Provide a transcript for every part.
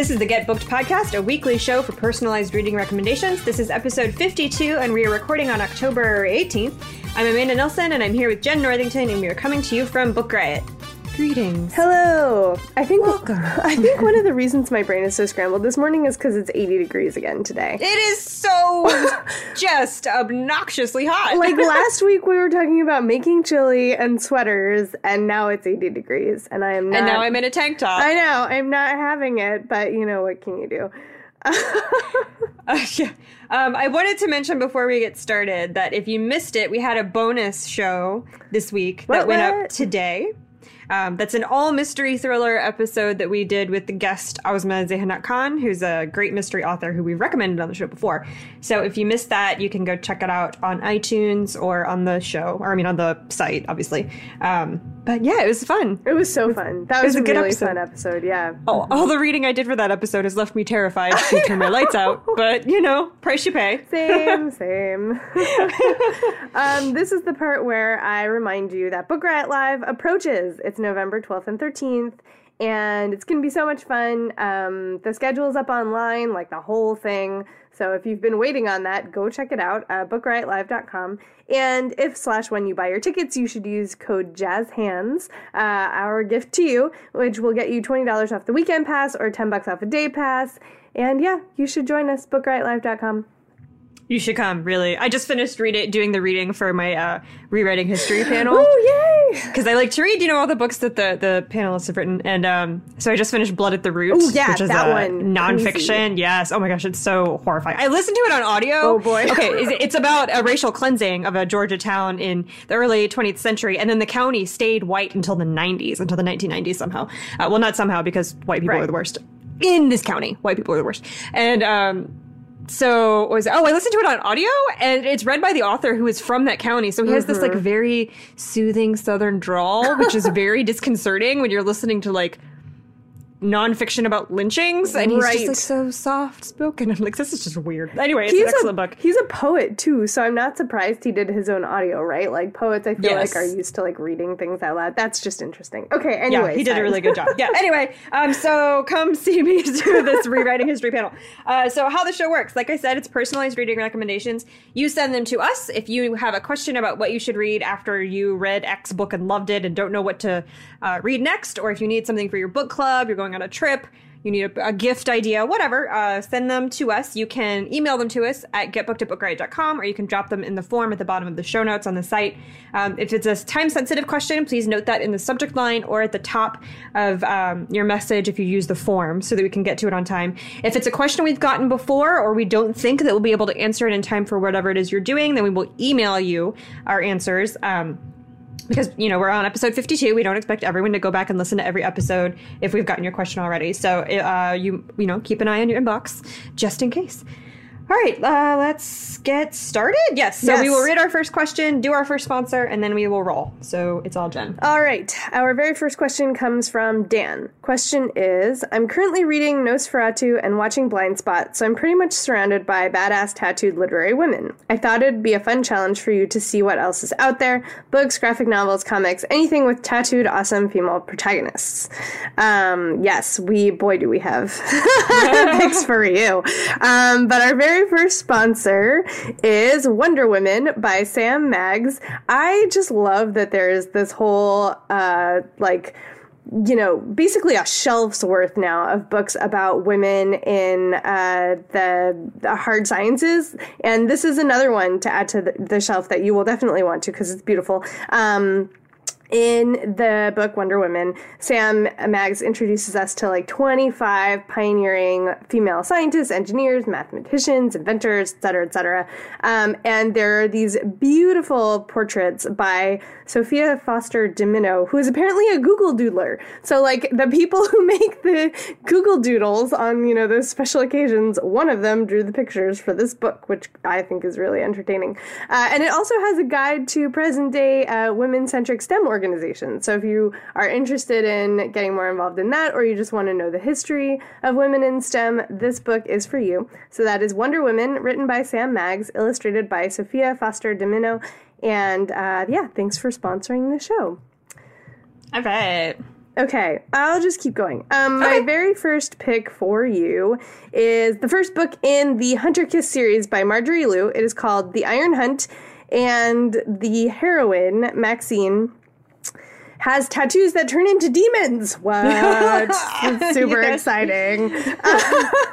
This is the Get Booked podcast, a weekly show for personalized reading recommendations. This is episode 52, and we are recording on October 18th. I'm Amanda Nelson, and I'm here with Jen Northington, and we are coming to you from Book Riot. Greetings. Hello. I think I think one of the reasons my brain is so scrambled this morning is because it's 80 degrees again today. It is so just obnoxiously hot. Like last week we were talking about making chili and sweaters and now it's 80 degrees and I am not and now I'm in a tank top. I know. I'm not having it, but you know what can you do? Uh, yeah. Um, I wanted to mention before we get started that if you missed it, we had a bonus show this week that What, went up today. Um, that's an all mystery thriller episode that we did with the guest Ausma Zehanat Khan, who's a great mystery author who we've recommended on the show before. So if you missed that, you can go check it out on iTunes or on the show, or I mean on the site, obviously. Um, but yeah, it was fun. It was so fun. That was, was a good really episode. fun episode. Yeah. All, all the reading I did for that episode has left me terrified to turn my lights out. But you know, price you pay. Same, same. um, this is the part where I remind you that Book Riot Live approaches. It's November 12th and 13th, and it's going to be so much fun. Um, the schedule is up online, like the whole thing. So if you've been waiting on that, go check it out, uh, bookriotlive.com. And if slash when you buy your tickets, you should use code JazzHands, uh, our gift to you, which will get you $20 off the weekend pass or 10 bucks off a day pass. And yeah, you should join us, bookriotlive.com. You should come, really. I just finished read it, doing the reading for my uh, rewriting history panel. Oh, yay! Because I like to read, you know, all the books that the, the panelists have written. And um, so I just finished Blood at the Root, Oh, yeah, which is that a one. nonfiction. Yes. Oh my gosh, it's so horrifying. I listened to it on audio. Oh, boy. Okay, it's- it's about a racial cleansing of a Georgia town in the early 20th century. And then the county stayed white until the 90s, until the 1990s somehow. Uh, well, not somehow, because white people Right. are the worst. In this county, white people are the worst. And um, so was oh I listened to it on audio and it's read by the author who is from that county. So he has this like mm-hmm. very soothing southern drawl which is very disconcerting when you're listening to like nonfiction about lynchings and he's Right. just like so soft spoken I'm like this is just weird anyway it's He's an excellent a, book He's a poet too, so I'm not surprised he did his own audio, right? Like poets, I feel Yes. like are used to like reading things out loud. That's just interesting. Okay, anyway, yeah, he did a really good job. Yeah. Anyway, um, so come see me do this rewriting history panel. Uh, so how the show works, like I said, it's personalized reading recommendations. You send them to us if you have a question about what you should read after you read X book and loved it and don't know what to uh, read next, or if you need something for your book club, you're going on a trip. You need a, a gift idea, whatever, uh, send them to us. You can email them to us at getbooked or you can drop them in the form at the bottom of the show notes on the site. Um, if it's a time sensitive question, please note that in the subject line or at the top of um, your message if you use the form so that we can get to it on time. If it's a question we've gotten before or we don't think that we'll be able to answer it in time for whatever it is you're doing, then we will email you our answers. Um, because you know we're on episode 52 we don't expect everyone to go back and listen to every episode if we've gotten your question already. So uh, you you know keep an eye on your inbox just in case all right uh, let's get started yes so we will read our first question do our first sponsor and then we will roll so it's all jen All right, our very first question comes from Dan. Question is I'm currently reading Nosferatu and watching Blind Spot, so I'm pretty much surrounded by badass tattooed literary women. I thought it'd be a fun challenge for you to see what else is out there books, graphic novels, comics, anything with tattooed, awesome female protagonists. Um, yes, we, boy, do we have picks for you. Um, but our very first sponsor is Wonder Women by Sam Maggs. I just love that there's this whole, uh, like, you know, basically a shelf's worth now of books about women in uh, the, the hard sciences. And this is another one to add to the, the shelf that you will definitely want to because it's beautiful. Um, in the book Wonder Woman, Sam Maggs introduces us to like 25 pioneering female scientists, engineers, mathematicians, inventors, et cetera, et cetera. Um, and there are these beautiful portraits by Sophia Foster Dimino, who is apparently a Google Doodler. So, like, the people who make the Google Doodles on, you know, those special occasions, one of them drew the pictures for this book, which I think is really entertaining. Uh, and it also has a guide to present day uh, women centric STEM organizations. So, if you are interested in getting more involved in that, or you just want to know the history of women in STEM, this book is for you. So, that is Wonder Woman, written by Sam Maggs, illustrated by Sophia Foster Dimino and uh, yeah, thanks for sponsoring the show. All right. Okay, I'll just keep going. Um, okay. My very first pick for you is the first book in the Hunter Kiss series by Marjorie Liu. It is called The Iron Hunt, and the heroine, Maxine, has tattoos that turn into demons. What? super yes. exciting.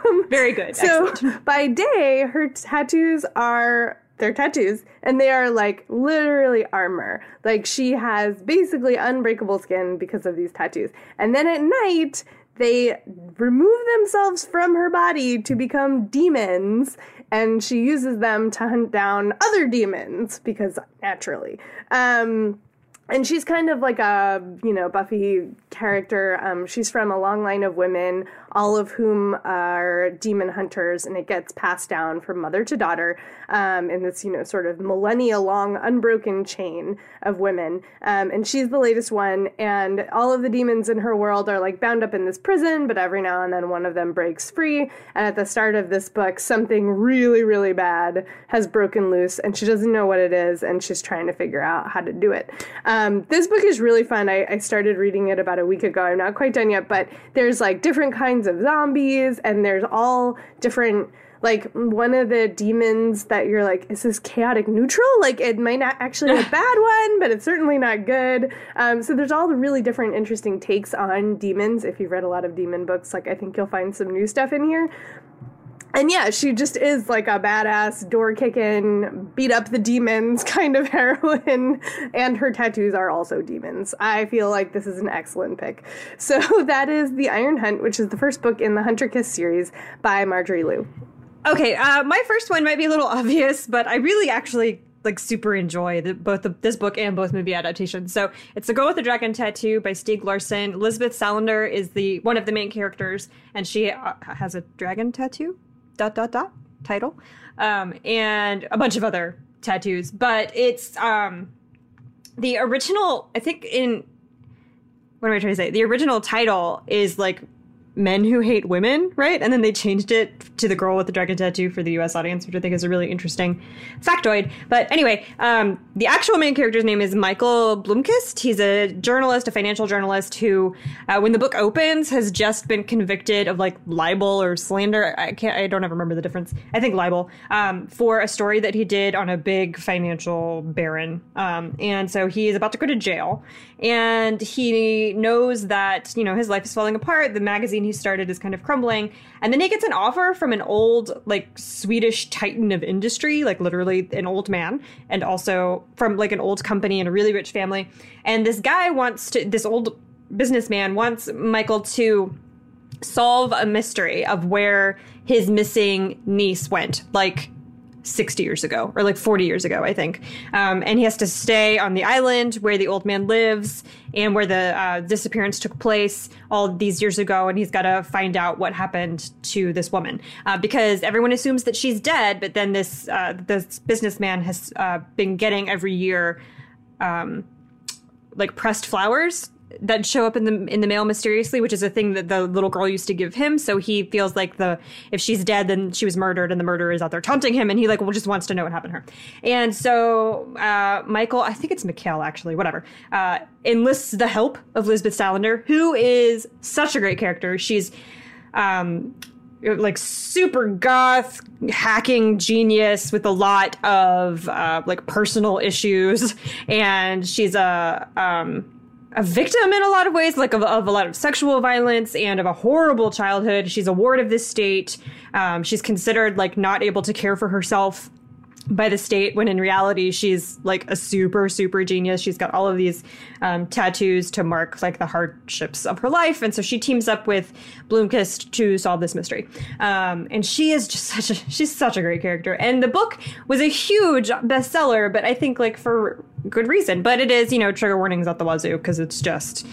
Um, Very good. So Excellent. by day, her tattoos are they're tattoos and they are like literally armor. Like she has basically unbreakable skin because of these tattoos. And then at night, they remove themselves from her body to become demons and she uses them to hunt down other demons because naturally. Um, and she's kind of like a you know Buffy character. Um, she's from a long line of women, all of whom are demon hunters, and it gets passed down from mother to daughter um, in this you know sort of millennia long unbroken chain of women. Um, and she's the latest one, and all of the demons in her world are like bound up in this prison, but every now and then one of them breaks free. And at the start of this book, something really really bad has broken loose, and she doesn't know what it is, and she's trying to figure out how to do it. Um, this book is really fun. I, I started reading it about a week ago. I'm not quite done yet, but there's like different kinds of zombies, and there's all different like one of the demons that you're like is this chaotic neutral? Like it might not actually be a bad one but it's certainly not good. Um, so there's all the really different interesting takes on demons. If you've read a lot of demon books like i think you'll find some new stuff in here and yeah, she just is like a badass, door kicking, beat up the demons kind of heroine. And her tattoos are also demons. I feel like this is an excellent pick. So that is The Iron Hunt, which is the first book in the Hunter Kiss series by Marjorie Liu. Okay, uh, my first one might be a little obvious, but I really actually like super enjoy the, both the, this book and both movie adaptations. So it's The Girl with the Dragon Tattoo by Stieg Larsson. Elizabeth Salander is the one of the main characters, and she uh, has a dragon tattoo dot dot dot title, um, and a bunch of other tattoos. But it's um, the original. I think in what am I trying to say? The original title is like men who hate women, right? And then they changed it to the girl with the dragon tattoo for the US audience, which I think is a really interesting factoid. But anyway, um, the actual main character's name is Michael Blomkvist. He's a journalist, a financial journalist who, uh, when the book opens, has just been convicted of like libel or slander. I can't, I don't ever remember the difference. I think libel, um, for a story that he did on a big financial baron. Um, and so he is about to go to jail and he knows that, you know, his life is falling apart. The magazine he started is kind of crumbling. And then he gets an offer from an old, like, Swedish titan of industry, like literally an old man, and also from like an old company and a really rich family. And this guy wants to, this old businessman wants Michael to solve a mystery of where his missing niece went. Like, 60 years ago, or like 40 years ago, I think. Um, and he has to stay on the island where the old man lives and where the uh, disappearance took place all these years ago. And he's got to find out what happened to this woman uh, because everyone assumes that she's dead. But then this uh, this businessman has uh, been getting every year. Um, like pressed flowers that show up in the in the mail mysteriously, which is a thing that the little girl used to give him. So he feels like the if she's dead, then she was murdered, and the murderer is out there taunting him, and he like well just wants to know what happened to her. And so uh, Michael, I think it's Mikhail actually, whatever, uh, enlists the help of Lisbeth Salander, who is such a great character. She's um, like super goth hacking genius with a lot of uh, like personal issues, and she's a um, a victim in a lot of ways, like of, of, a lot of sexual violence and of a horrible childhood. She's a ward of this state. Um, she's considered like not able to care for herself by the state when in reality she's like a super super genius. She's got all of these um, tattoos to mark like the hardships of her life. And so she teams up with Blomkvist to solve this mystery. Um, and she is just such a she's such a great character. And the book was a huge bestseller but i think like for good reason. But it is you know trigger warnings at the wazoo because it's just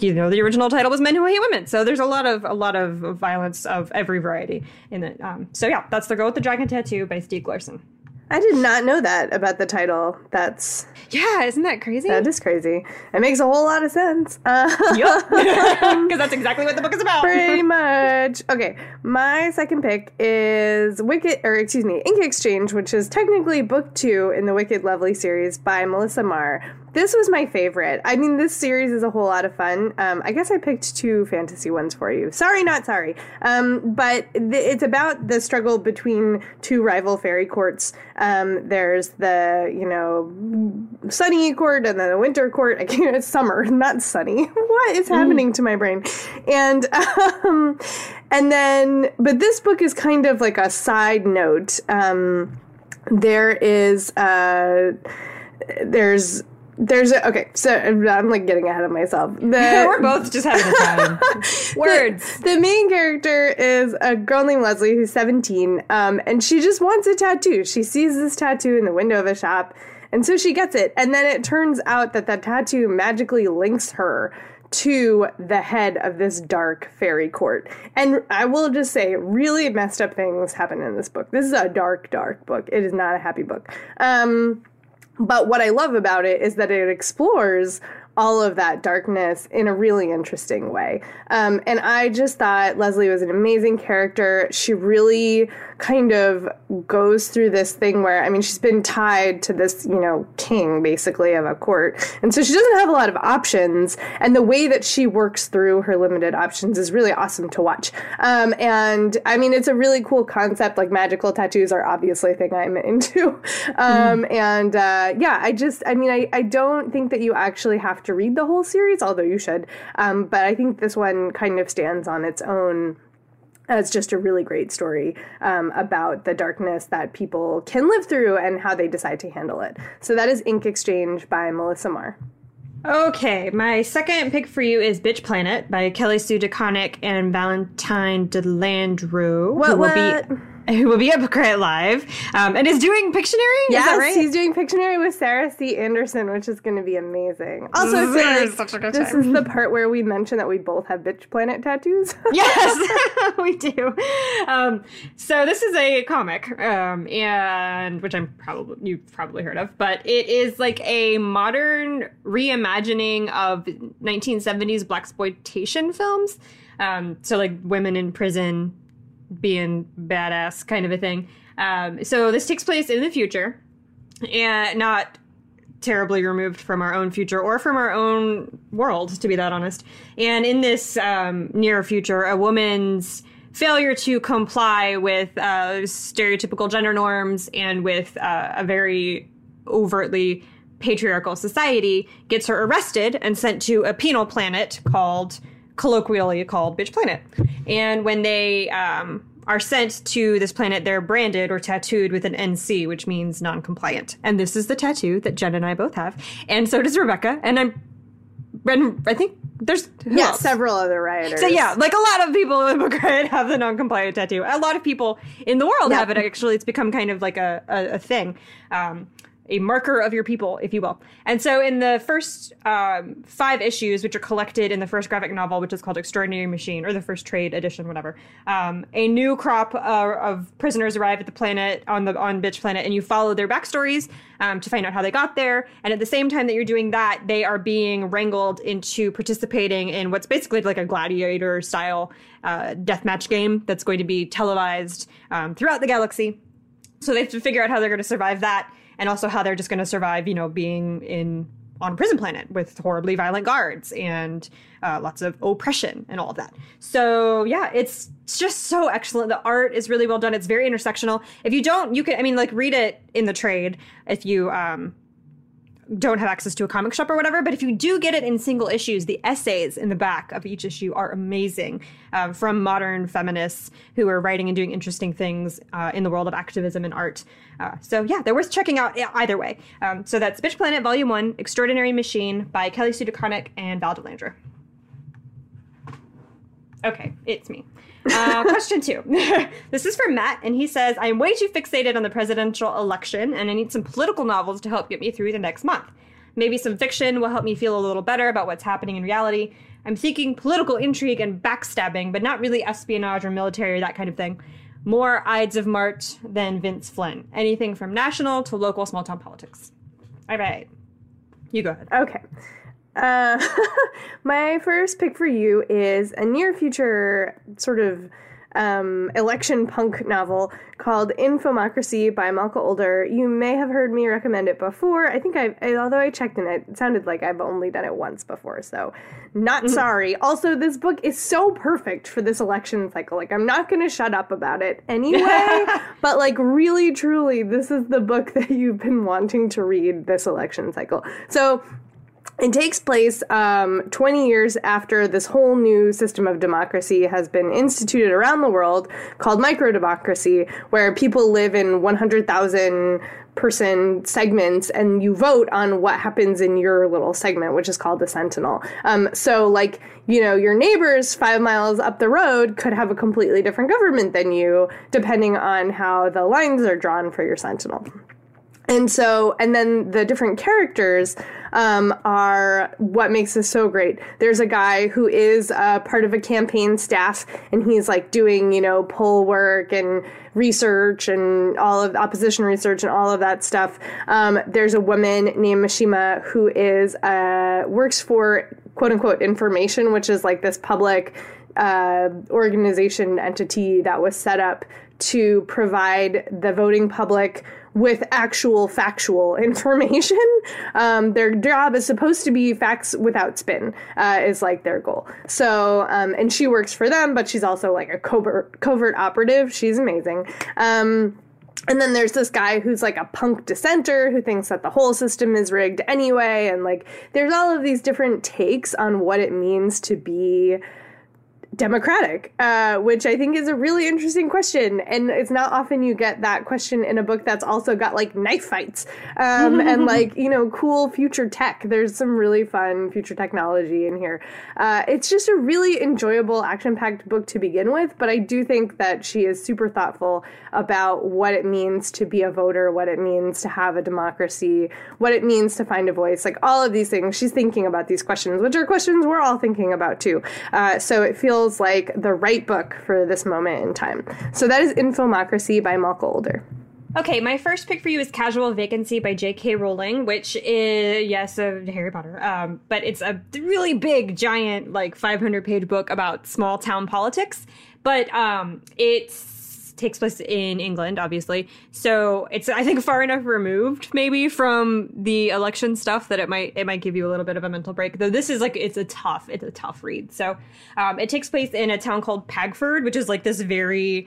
you know the original title was men who hate women. So there's a lot of a lot of violence of every variety in it. Um, so yeah that's the girl with the dragon tattoo by stieg larsson I did not know that about the title. That's yeah, isn't that crazy? That is crazy. It makes a whole lot of sense. Uh, yep, because that's exactly what the book is about. Pretty much. Okay, my second pick is Wicked, or excuse me, Ink Exchange, which is technically book two in the Wicked Lovely series by Melissa Marr. This was my favorite. I mean, this series is a whole lot of fun. Um, I guess I picked two fantasy ones for you. Sorry, not sorry. Um, but th- it's about the struggle between two rival fairy courts. Um, there's the, you know, sunny court and then the winter court. I can't, it's summer, not sunny. what is happening mm. to my brain? And, um, and then, but this book is kind of like a side note. Um, there is, uh, there's there's a, okay, so I'm like getting ahead of myself. The, We're both just having a time. Words. The, the, main character is a girl named Leslie who's 17, um, and she just wants a tattoo. She sees this tattoo in the window of a shop, and so she gets it. And then it turns out that that tattoo magically links her to the head of this dark fairy court. And I will just say, really messed up things happen in this book. This is a dark, dark book. It is not a happy book. Um, but what I love about it is that it explores all of that darkness in a really interesting way. Um, and I just thought Leslie was an amazing character. She really kind of goes through this thing where, I mean, she's been tied to this, you know, king basically of a court. And so she doesn't have a lot of options. And the way that she works through her limited options is really awesome to watch. Um, and I mean, it's a really cool concept. Like magical tattoos are obviously a thing I'm into. Um, mm. And uh, yeah, I just, I mean, I, I don't think that you actually have to read the whole series, although you should. Um, but I think this one kind of stands on its own as just a really great story um, about the darkness that people can live through and how they decide to handle it. So that is Ink Exchange by Melissa Marr. Okay, my second pick for you is Bitch Planet by Kelly Sue DeConnick and Valentine De Landro. What, who will what? be who will be at Book Riot Live um, and is doing Pictionary. Yes, right? he's doing Pictionary with Sarah C. Andersen, which is going to be amazing. Also, I feel like this is the part where we mention that we both have Bitch Planet tattoos. yes, we do. Um, so this is a comic, um, and which I'm probably you've probably heard of, but it is like a modern reimagining of 1970s blaxploitation films. Um, so like women in prison being badass kind of a thing. Um, so this takes place in the future, and not terribly removed from our own future or from our own world, to be that honest. And in this um, near future, a woman's failure to comply with uh, stereotypical gender norms and with uh, a very overtly patriarchal society gets her arrested and sent to a penal planet called colloquially called Bitch Planet. And when they um, are sent to this planet, they're branded or tattooed with an NC, which means non-compliant. And this is the tattoo that Jen and I both have, and so does Rebecca. And I'm, and I think there's yeah else? several other rioters. So yeah, like a lot of people in the Book Riot have the non-compliant tattoo. A lot of people in the world have it. Actually, it's become kind of like a a, a thing. Um, a marker of your people, if you will. And so, in the first um, five issues, which are collected in the first graphic novel, which is called Extraordinary Machine, or the first trade edition, whatever, um, a new crop uh, of prisoners arrive at the planet on the on Bitch Planet, and you follow their backstories um, to find out how they got there. And at the same time that you're doing that, they are being wrangled into participating in what's basically like a gladiator style uh, deathmatch game that's going to be televised um, throughout the galaxy. So they have to figure out how they're going to survive that and also how they're just going to survive, you know, being in on a prison planet with horribly violent guards and uh, lots of oppression and all of that. So yeah, it's, just so excellent. The art is really well done. It's very intersectional. If you don't, you can, I mean, like read it in the trade if you, um, don't have access to a comic shop or whatever. But if you do get it in single issues, the essays in the back of each issue are amazing um, from modern feminists who are writing and doing interesting things uh, in the world of activism and art. Uh, so yeah, they're worth checking out either way. Um, so that's Bitch Planet Volume One: Extraordinary Machine by Kelly Sue DeConnick and Val De Landro. Okay, it's me. Uh, question two. this is from Matt, and he says, I am way too fixated on the presidential election, and I need some political novels to help get me through the next month. Maybe some fiction will help me feel a little better about what's happening in reality. I'm seeking political intrigue and backstabbing, but not really espionage or military or that kind of thing. More Ides of March than Vince Flynn. Anything from national to local small town politics. All right. You go ahead. Okay. Uh, my first pick for you is a near future sort of um, election punk novel called Infomocracy by Malka Older. You may have heard me recommend it before. I think I, although I checked in it, it sounded like I've only done it once before, so not mm-hmm. sorry. Also, this book is so perfect for this election cycle. Like, I'm not going to shut up about it anyway, but like, really, truly, this is the book that you've been wanting to read this election cycle. So, it takes place um, 20 years after this whole new system of democracy has been instituted around the world called micro democracy, where people live in 100,000 person segments and you vote on what happens in your little segment, which is called the centenal. Um, so, like, you know, your neighbors five miles up the road could have a completely different government than you, depending on how the lines are drawn for your centenal. And so, and then the different characters um, are what makes this so great. There's a guy who is uh, part of a campaign staff, and he's like doing, you know, poll work and research and all of opposition research and all of that stuff. Um, there's a woman named Mishima who is uh, works for quote unquote information, which is like this public uh, organization entity that was set up to provide the voting public with actual factual information. Um, their job is supposed to be facts without spin, uh, is like their goal. So, um, and she works for them, but she's also like a covert, covert operative. She's amazing. Um, and then there's this guy who's like a punk dissenter who thinks that the whole system is rigged anyway. And like, there's all of these different takes on what it means to be democratic, uh, which I think is a really interesting question. And it's not often you get that question in a book that's also got like knife fights um, and like, you know, cool future tech. There's some really fun future technology in here. Uh, it's just a really enjoyable, action packed book to begin with. But I do think that she is super thoughtful about what it means to be a voter, what it means to have a democracy, what it means to find a voice, like all of these things. She's thinking about these questions, which are questions we're all thinking about too. Uh, so it feels feels like the right book for this moment in time. So that is Infomocracy by Malka Older. Okay, my first pick for you is Casual Vacancy by J.K. Rowling, which is, yes, a Harry Potter, um, but it's a really big, giant, like 500 page book about small town politics. But um, it's takes place in England, obviously. So it's I think far enough removed maybe from the election stuff that it might it might give you a little bit of a mental break. Though this is like it's a tough it's a tough read. So um, it takes place in a town called Pagford, which is like this very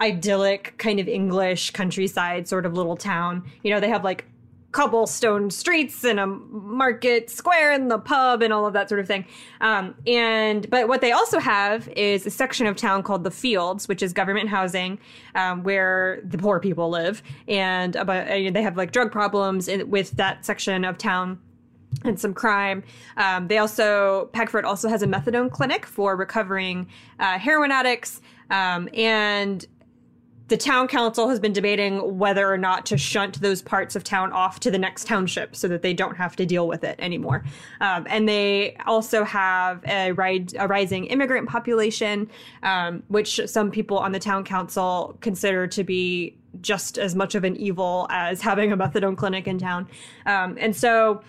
idyllic kind of English countryside sort of little town. You know, they have like cobblestone streets and a market square and the pub and all of that sort of thing. Um, and but what they also have is a section of town called the Fields, which is government housing um, where the poor people live, and about, uh, they have like drug problems in, with that section of town and some crime. Um, they also Pagford also has a methadone clinic for recovering uh, heroin addicts. Um, and the town council has been debating whether or not to shunt those parts of town off to the next township so that they don't have to deal with it anymore. Um, and they also have a, ride, a rising immigrant population, um, which some people on the town council consider to be just as much of an evil as having a methadone clinic in town. Um, and so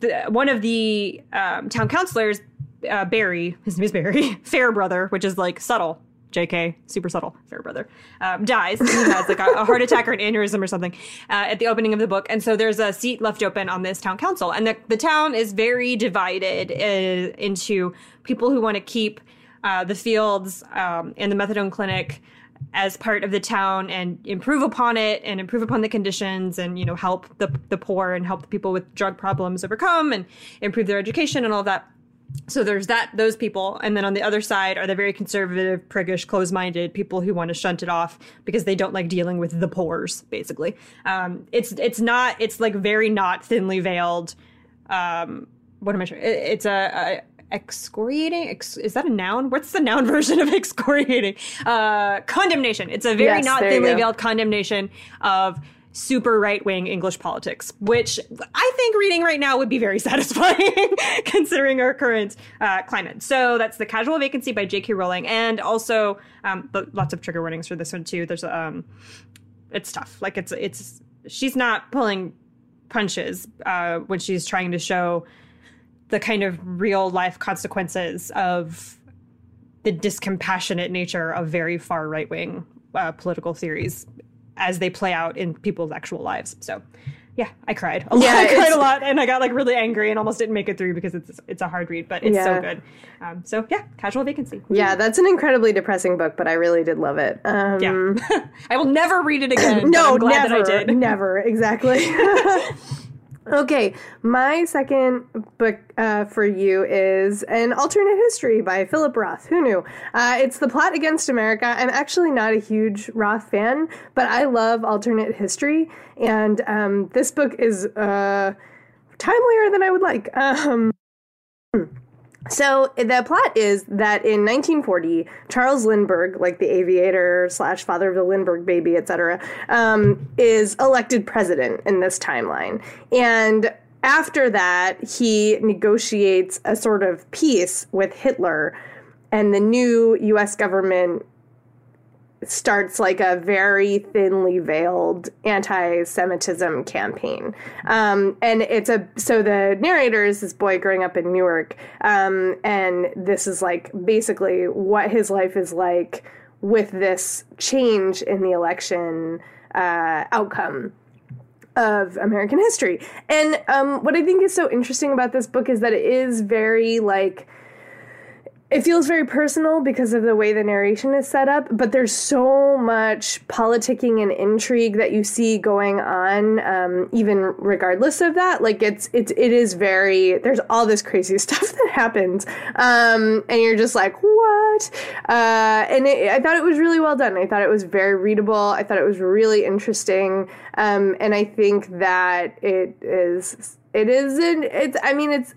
the, one of the um, town councilors, uh, Barry, his name is Barry, Fairbrother, which is like subtle JK, super subtle, Fairbrother, um, dies. He has like a, a, heart attack or an aneurysm or something uh, at the opening of the book. And so there's a seat left open on this town council. And the, the town is very divided uh, into people who want to keep uh, the fields um, and the methadone clinic as part of the town and improve upon it and improve upon the conditions and you know help the the poor and help the people with drug problems overcome and improve their education and all that so there's that those people. And then on the other side are the very conservative priggish close-minded people who want to shunt it off because they don't like dealing with the pores basically. Um, it's it's not it's like very not thinly veiled um, what am i trying it, it's a, a excoriating ex, is that a noun? What's the noun version of excoriating? Uh, condemnation. It's a very Yes, not thinly veiled condemnation of super right wing English politics, which I think reading right now would be very satisfying considering our current uh, climate. So that's The Casual Vacancy by J.K. Rowling. And also, um, lots of trigger warnings for this one too. There's, um, it's tough. Like it's, it's, she's not pulling punches uh, when she's trying to show the kind of real life consequences of the discompassionate nature of very far right wing uh, political theories as they play out in people's actual lives. So, yeah, I cried. A lot. Yeah, I cried a lot, and I got like really angry and almost didn't make it through because it's it's a hard read, but it's Yeah. so good. Um, so yeah, casual vacancy. Yeah, that's an incredibly depressing book, but I really did love it. Um, Yeah, I will never read it again. no, never, that I did. never, exactly. okay, my second book uh, for you is an alternate history by Philip Roth. Who knew? Uh, it's the plot against America. I'm actually not a huge Roth fan, but I love alternate history, and um, this book is uh, timelier than I would like. Um, so the plot is that in 1940, Charles Lindbergh, like the aviator slash father of the Lindbergh baby, etc., um, is elected president in this timeline. And after that, he negotiates a sort of peace with Hitler, and the new U.S. government starts like a very thinly veiled anti-Semitism campaign. Um, and it's a so the narrator is this boy growing up in Newark, um, and this is like basically what his life is like with this change in the election uh, outcome of American history. And um, what I think is so interesting about this book is that it is very like it feels very personal because of the way the narration is set up, but there's so much politicking and intrigue that you see going on, um, even regardless of that. Like it's it's it is very there's all this crazy stuff that happens, um, and you're just like what? Uh, and it, I thought it was really well done. I thought it was very readable. I thought it was really interesting, um, and I think that it is it is an, it's I mean it's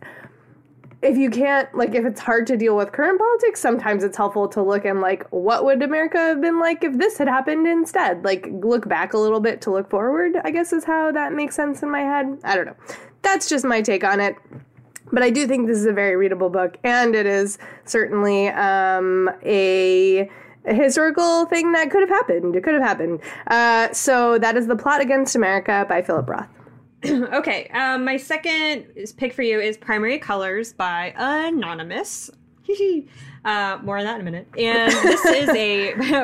if you can't like if it's hard to deal with current politics sometimes it's helpful to look and like what would america have been like if this had happened instead like look back a little bit to look forward i guess is how that makes sense in my head i don't know that's just my take on it but i do think this is a very readable book and it is certainly um, a a historical thing that could have happened. It could have happened. Uh, so that is The Plot Against America by Philip Roth. okay, um, my second pick for you is Primary Colors by Anonymous. uh, more on that in a minute. And this is a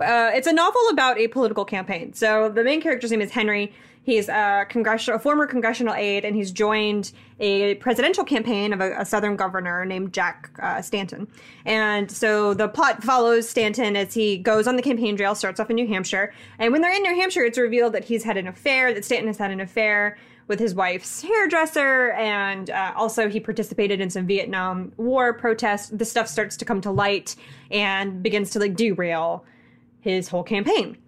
uh, it's a novel about a political campaign. So the main character's name is Henry. He's a congressional, a former congressional aide, and he's joined a presidential campaign of a, a Southern governor named Jack uh, Stanton. And so the plot follows Stanton as he goes on the campaign trail, starts off in New Hampshire, and when they're in New Hampshire, it's revealed that he's had an affair, that Stanton has had an affair with his wife's hairdresser, and uh, also he participated in some Vietnam War protests. The stuff starts to come to light and begins to like derail his whole campaign.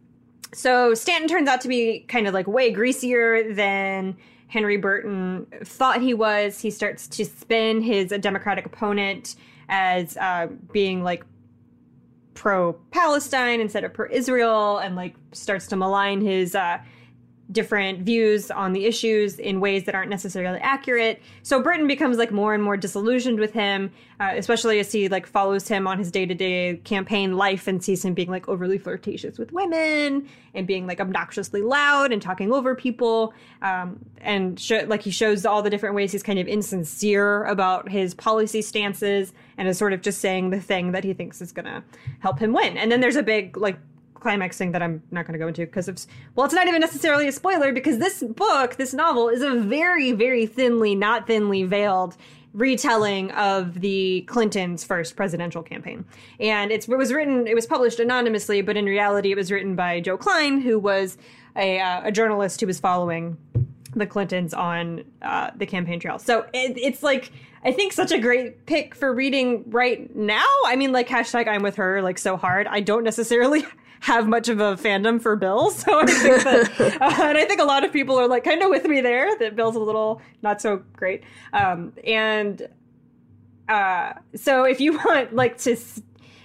So Stanton turns out to be kind of like way greasier than Henry Burton thought he was. He starts to spin his Democratic opponent as uh, being like pro Palestine instead of pro Israel, and like starts to malign his uh, different views on the issues in ways that aren't necessarily accurate. So Burton becomes like more and more disillusioned with him, uh, especially as he like follows him on his day to day campaign life and sees him being like overly flirtatious with women and being like obnoxiously loud and talking over people. Um, and sh- like he shows all the different ways he's kind of insincere about his policy stances and is sort of just saying the thing that he thinks is going to help him win. And then there's a big like climax thing that I'm not going to go into because of well, it's not even necessarily a spoiler because this book, this novel, is a very, very thinly, not thinly veiled, retelling of the Clintons' first presidential campaign. And it's, it was written, it was published anonymously, but in reality, it was written by Joe Klein, who was a, uh, a journalist who was following the Clintons on uh, the campaign trail. So it, it's like I think such a great pick for reading right now. I mean, like hashtag I'm with her like so hard. I don't necessarily have much of a fandom for Bill, so I think that, uh, and I think a lot of people are like kind of with me there. That Bill's a little not so great, um, and uh, so if you want like to.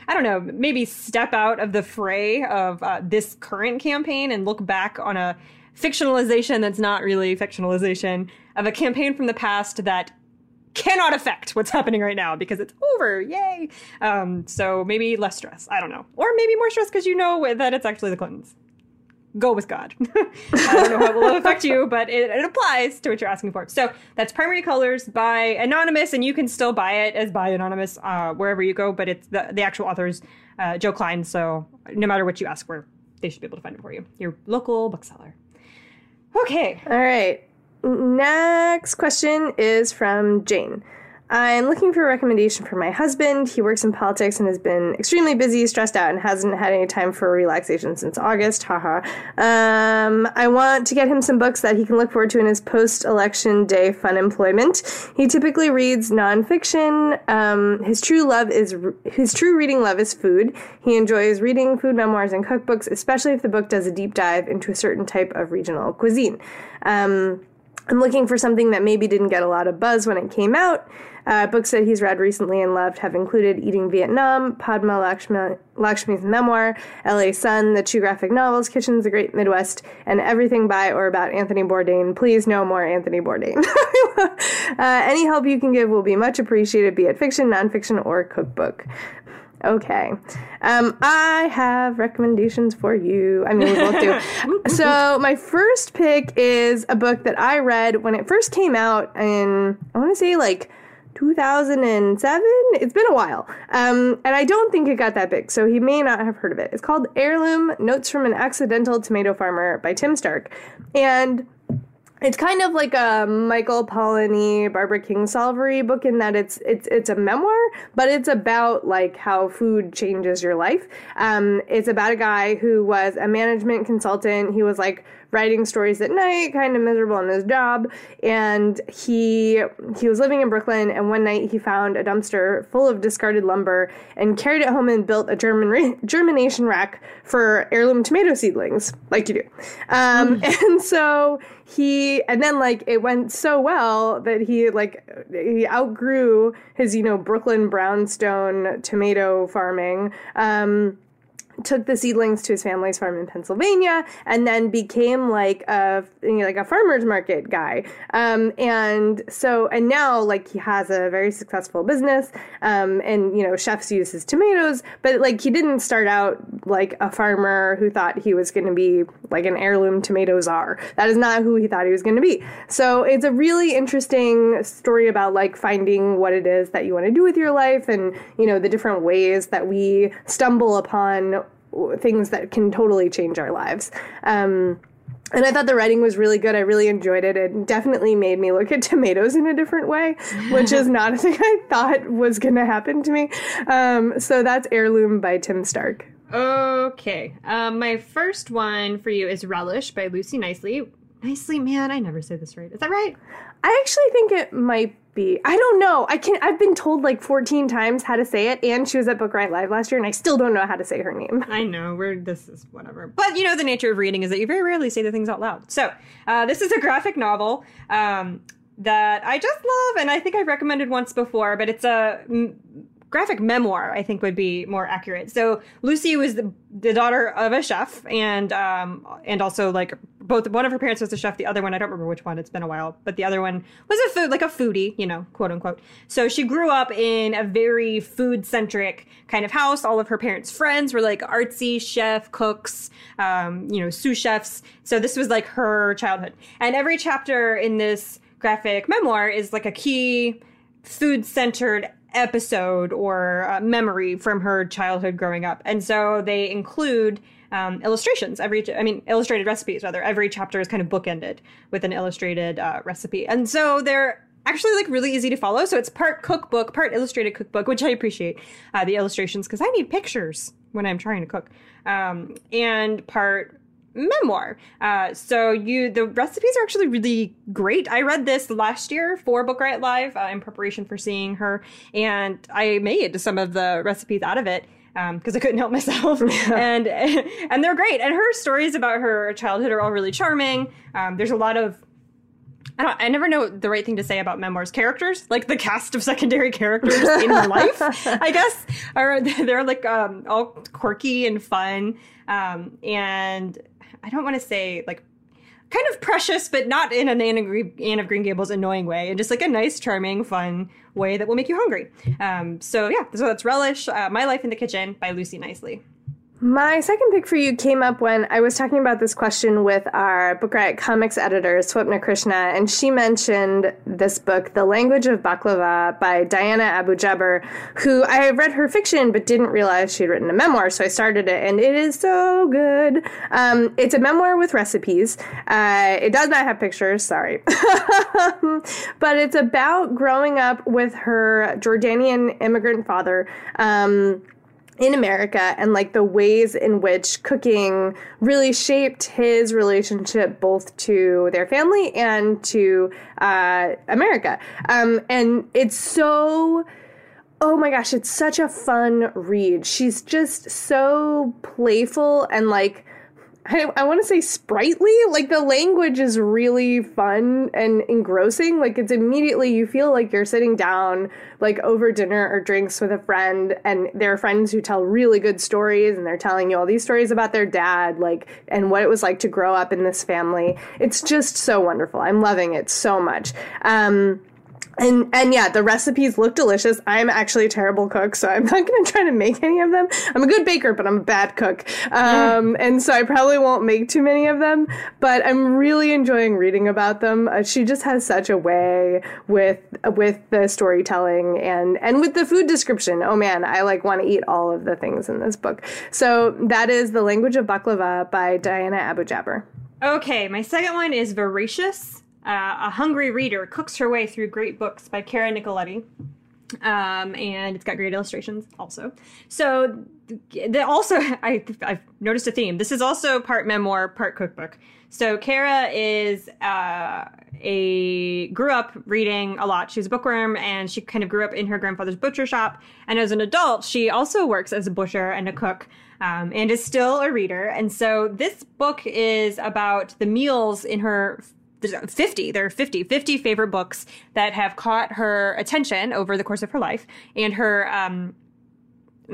I don't know, maybe step out of the fray of uh, this current campaign and look back on a fictionalization that's not really fictionalization of a campaign from the past that cannot affect what's happening right now because it's over. Yay. Um, so maybe less stress. I don't know. Or maybe more stress because you know that it's actually the Clintons. Go with God. I don't know how it will affect you, but it, it, applies to what you're asking for. So that's Primary Colors by Anonymous, and you can still buy it as by Anonymous uh, wherever you go, but it's the, the actual author's uh, Joe Klein. So no matter what you ask for, they should be able to find it for you. Your local bookseller. Okay. All right. Next question is from Jane. I'm looking for a recommendation for my husband. He works in politics and has been extremely busy, stressed out, and hasn't had any time for relaxation since August. Haha. Um, I want to get him some books that he can look forward to in his post-election day fun employment. He typically reads nonfiction. Um, his true love is his true reading love is food. He enjoys reading food memoirs and cookbooks, especially if the book does a deep dive into a certain type of regional cuisine. Um, I'm looking for something that maybe didn't get a lot of buzz when it came out. Uh, books that he's read recently and loved have included Eating Vietnam, Padma Lakshmi, Lakshmi's memoir, L.A. Son, the two graphic novels, Kitchens, The Great Midwest, and everything by or about Anthony Bourdain. Please no more Anthony Bourdain. uh, any help you can give will be much appreciated, be it fiction, nonfiction, or cookbook. Okay. Um, I have recommendations for you. I mean, we both do. so, my first pick is a book that I read when it first came out in, I want to say like 2007. It's been a while. Um, and I don't think it got that big, so he may not have heard of it. It's called Heirloom Notes from an Accidental Tomato Farmer by Tim Stark. And it's kind of like a Michael Pollan, Barbara Kingsolver book in that it's it's it's a memoir, but it's about like how food changes your life. Um, it's about a guy who was a management consultant. He was like writing stories at night, kind of miserable in his job. And he he was living in Brooklyn, and one night he found a dumpster full of discarded lumber and carried it home and built a German germination rack for heirloom tomato seedlings, like you do. Um, mm. And so he and then like it went so well that he like he outgrew his you know Brooklyn brownstone tomato farming. Um, took the seedlings to his family's farm in Pennsylvania, and then became like a you know, like a farmer's market guy. Um, and so and now like he has a very successful business, um, and you know chefs use his tomatoes, but like he didn't start out like a farmer who thought he was going to be like an heirloom tomato czar. That is not who he thought he was going to be. So it's a really interesting story about like finding what it is that you want to do with your life, and you know the different ways that we stumble upon things that can totally change our lives. Um, and I thought the writing was really good. I really enjoyed it. It definitely made me look at tomatoes in a different way, which is not a thing I thought was going to happen to me. Um, so that's Heirloom by Tim Stark. Okay. Um, my first one for you is Relish by Lucy Nicely. Nicely, man, I never say this right. Is that right? I actually think it might be. I don't know. I can I've been told like 14 times how to say it, and she was at Book Riot Live last year, and I still don't know how to say her name. I know. We're this is whatever. But you know the nature of reading is that you very rarely say the things out loud. So uh, this is a graphic novel. Um, that I just love, and I think I've recommended once before, but it's a m- graphic memoir, I think would be more accurate. So Lucy was the, the daughter of a chef, and um, and also like both one of her parents was a chef, the other one I don't remember which one. It's been a while, but the other one was a food like a foodie, you know, quote unquote. So she grew up in a very food centric kind of house. All of her parents' friends were like artsy chef cooks, um, you know, sous chefs. So this was like her childhood, and every chapter in this graphic memoir is like a key food centered episode or uh, memory from her childhood growing up. And so they include um, illustrations every, I mean, illustrated recipes rather. Every chapter is kind of bookended with an illustrated uh, recipe. And so they're actually like really easy to follow. So it's part cookbook, part illustrated cookbook, which I appreciate uh, the illustrations because I need pictures when I'm trying to cook, um, and part memoir. Uh, so you the recipes are actually really great. I read this last year for Book Riot Live uh, in preparation for seeing her, and I made some of the recipes out of it because um, I couldn't help myself, and and they're great. And her stories about her childhood are all really charming. Um, there's a lot of I don't. I never know the right thing to say about memoirs. Characters, like the cast of secondary characters in her life, I guess, are they're like um, all quirky and fun, um, and I don't want to say like kind of precious, but not in an Anne of, Green, Gables annoying way, and just like a nice, charming, fun way that will make you hungry. Um, so yeah, so that's Relish, uh, My Life in the Kitchen by Lucy Knisley. My second pick for you came up when I was talking about this question with our Book Riot Comics editor, Swapna Krishna, and she mentioned this book, The Language of Baklava by Diana Abu Jaber, who I read her fiction but didn't realize she'd written a memoir, so I started it, and it is so good. Um, it's a memoir with recipes. Uh, it does not have pictures, sorry. but it's about growing up with her Jordanian immigrant father. Um, in America and like the ways in which cooking really shaped his relationship both to their family and to uh, America. Um, and it's so. Oh my gosh, it's such a fun read. She's just so playful and like I, I want to say sprightly. Like the language is really fun and engrossing. Like it's immediately you feel like you're sitting down like over dinner or drinks with a friend, and there are friends who tell really good stories, and they're telling you all these stories about their dad, like and what it was like to grow up in this family. It's just so wonderful. I'm loving it so much. Um, and and yeah, the recipes look delicious. I'm actually a terrible cook, so I'm not going to try to make any of them. I'm a good baker, but I'm a bad cook, um, and so I probably won't make too many of them. But I'm really enjoying reading about them. Uh, she just has such a way with with the storytelling and and with the food description. Oh man, I like want to eat all of the things in this book. So that is the language of baklava by Diana Abu Jaber. Okay, my second one is voracious uh, a hungry reader cooks her way through great books by Cara Nicoletti. Um, and it's got great illustrations also. So, the, also, I, I've noticed a theme. This is also part memoir, part cookbook. So, Cara is uh, a grew up reading a lot. She was a bookworm, and she kind of grew up in her grandfather's butcher shop. And as an adult, she also works as a butcher and a cook. Um, and is still a reader. And so this book is about the meals in her 50 there are 50 50 favorite books that have caught her attention over the course of her life and her um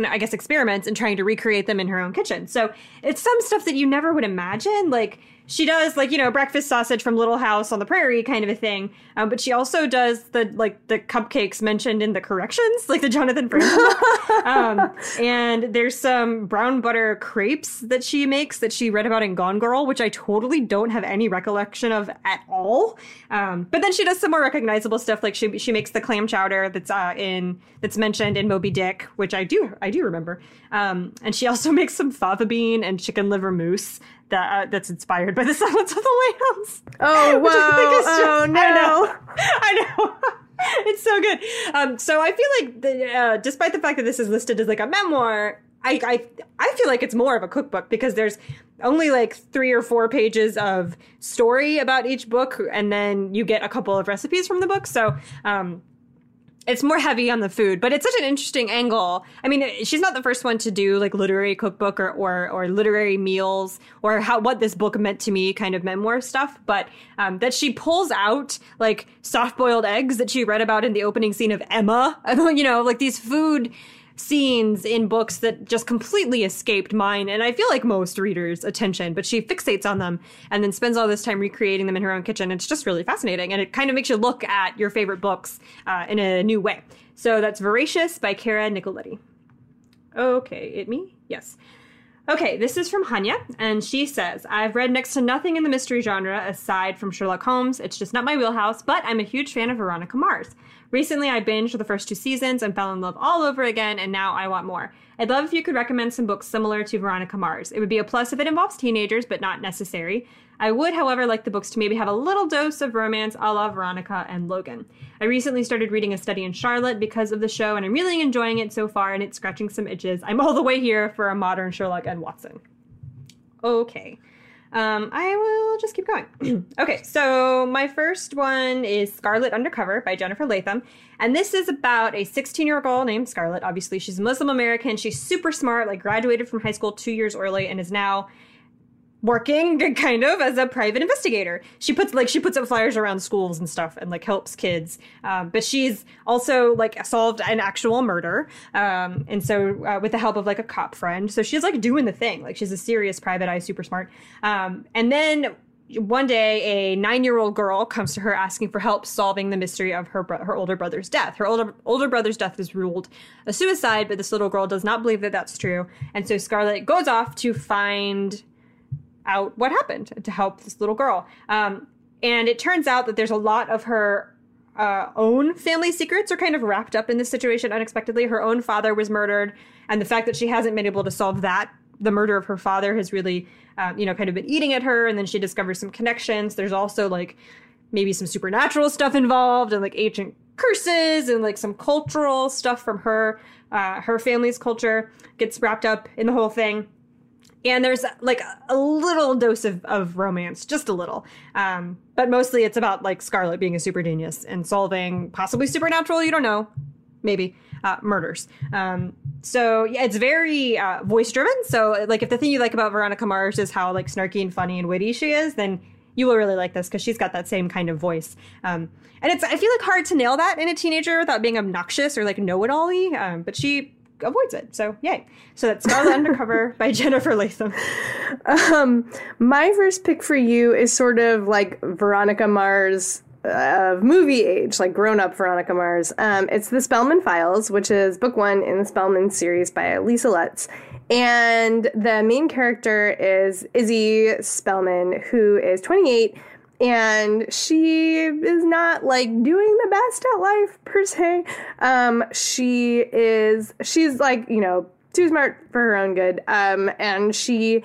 I guess experiments and trying to recreate them in her own kitchen. So it's some stuff that you never would imagine. Like she does like you know breakfast sausage from Little House on the Prairie kind of a thing, um, but she also does the like the cupcakes mentioned in the corrections, like the Jonathan Franzen. um, and there's some brown butter crepes that she makes that she read about in Gone Girl, which I totally don't have any recollection of at all. Um, but then she does some more recognizable stuff, like she she makes the clam chowder that's uh, in that's mentioned in Moby Dick, which I do I do remember. Um, and she also makes some fava bean and chicken liver mousse that uh, that's inspired by the Silence of the Lambs. Oh wow! Just, oh no! I know. I know. it's so good. Um, so I feel like, the, uh, despite the fact that this is listed as like a memoir, I, I I feel like it's more of a cookbook because there's only like three or four pages of story about each book, and then you get a couple of recipes from the book. So um, it's more heavy on the food, but it's such an interesting angle. I mean, she's not the first one to do like literary cookbook or or, or literary meals or how what this book meant to me kind of memoir stuff, but um, that she pulls out like soft boiled eggs that she read about in the opening scene of Emma. you know, like these food scenes in books that just completely escaped mine and I feel like most readers' attention, but she fixates on them and then spends all this time recreating them in her own kitchen. It's just really fascinating and it kind of makes you look at your favorite books uh, in a new way. So that's Voracious by Cara Nicoletti. Okay, it me? Yes. Okay, this is from Hanya, and she says, I've read next to nothing in the mystery genre aside from Sherlock Holmes. It's just not my wheelhouse, but I'm a huge fan of Veronica Mars. Recently, I binged the first two seasons and fell in love all over again, and now I want more. I'd love if you could recommend some books similar to Veronica Mars. It would be a plus if it involves teenagers, but not necessary. I would, however, like the books to maybe have a little dose of romance a la Veronica and Logan. I recently started reading A Study in Charlotte because of the show, and I'm really enjoying it so far, and it's scratching some itches. I'm all the way here for a modern Sherlock and Watson. Okay. Um, I will just keep going. okay, so my first one is Scarlet Undercover by Jennifer Latham. And this is about a 16 year old girl named Scarlet. Obviously, she's Muslim American. She's super smart, like graduated from high school two years early, and is now working kind of as a private investigator. She puts like she puts up flyers around schools and stuff and like helps kids. Um, but she's also like solved an actual murder. Um, and so uh, with the help of like a cop friend, so she's like doing the thing. Like she's a serious private eye, super smart. Um, and then one day a nine-year-old girl comes to her asking for help solving the mystery of her bro- her older brother's death her older older brother's death is ruled a suicide but this little girl does not believe that that's true and so Scarlet goes off to find out what happened to help this little girl um, and it turns out that there's a lot of her uh, own family secrets are kind of wrapped up in this situation unexpectedly her own father was murdered and the fact that she hasn't been able to solve that the murder of her father has really, um, you know, kind of been eating at her. And then she discovers some connections. There's also like maybe some supernatural stuff involved and like ancient curses and like some cultural stuff from her, uh, her family's culture gets wrapped up in the whole thing. And there's like a little dose of, of romance, just a little. Um, but mostly it's about like Scarlet being a super genius and solving possibly supernatural, you don't know, maybe, uh, murders. Um, so yeah, it's very uh, voice driven. So like, if the thing you like about Veronica Mars is how like snarky and funny and witty she is, then you will really like this because she's got that same kind of voice. Um, and it's I feel like hard to nail that in a teenager without being obnoxious or like know it all um, but she avoids it. So yay! So that's Scarlet Undercover by Jennifer Latham. Um, my first pick for you is sort of like Veronica Mars of movie age, like grown up Veronica Mars. Um, it's The Spellman Files, which is book one in the Spellman series by Lisa Lutz. And the main character is Izzy Spellman, who is 28, and she is not like doing the best at life per se. Um, she is, she's like, you know, too smart for her own good. Um, and she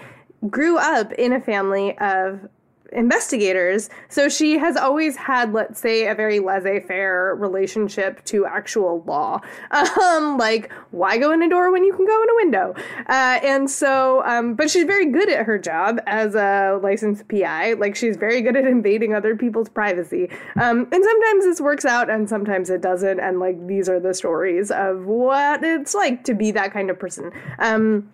grew up in a family of investigators. So she has always had, let's say, a very laissez faire relationship to actual law. Um, like, why go in a door when you can go in a window? Uh, and so, um, but she's very good at her job as a licensed PI. Like, she's very good at invading other people's privacy. Um, and sometimes this works out and sometimes it doesn't. And, like, these are the stories of what it's like to be that kind of person. Um,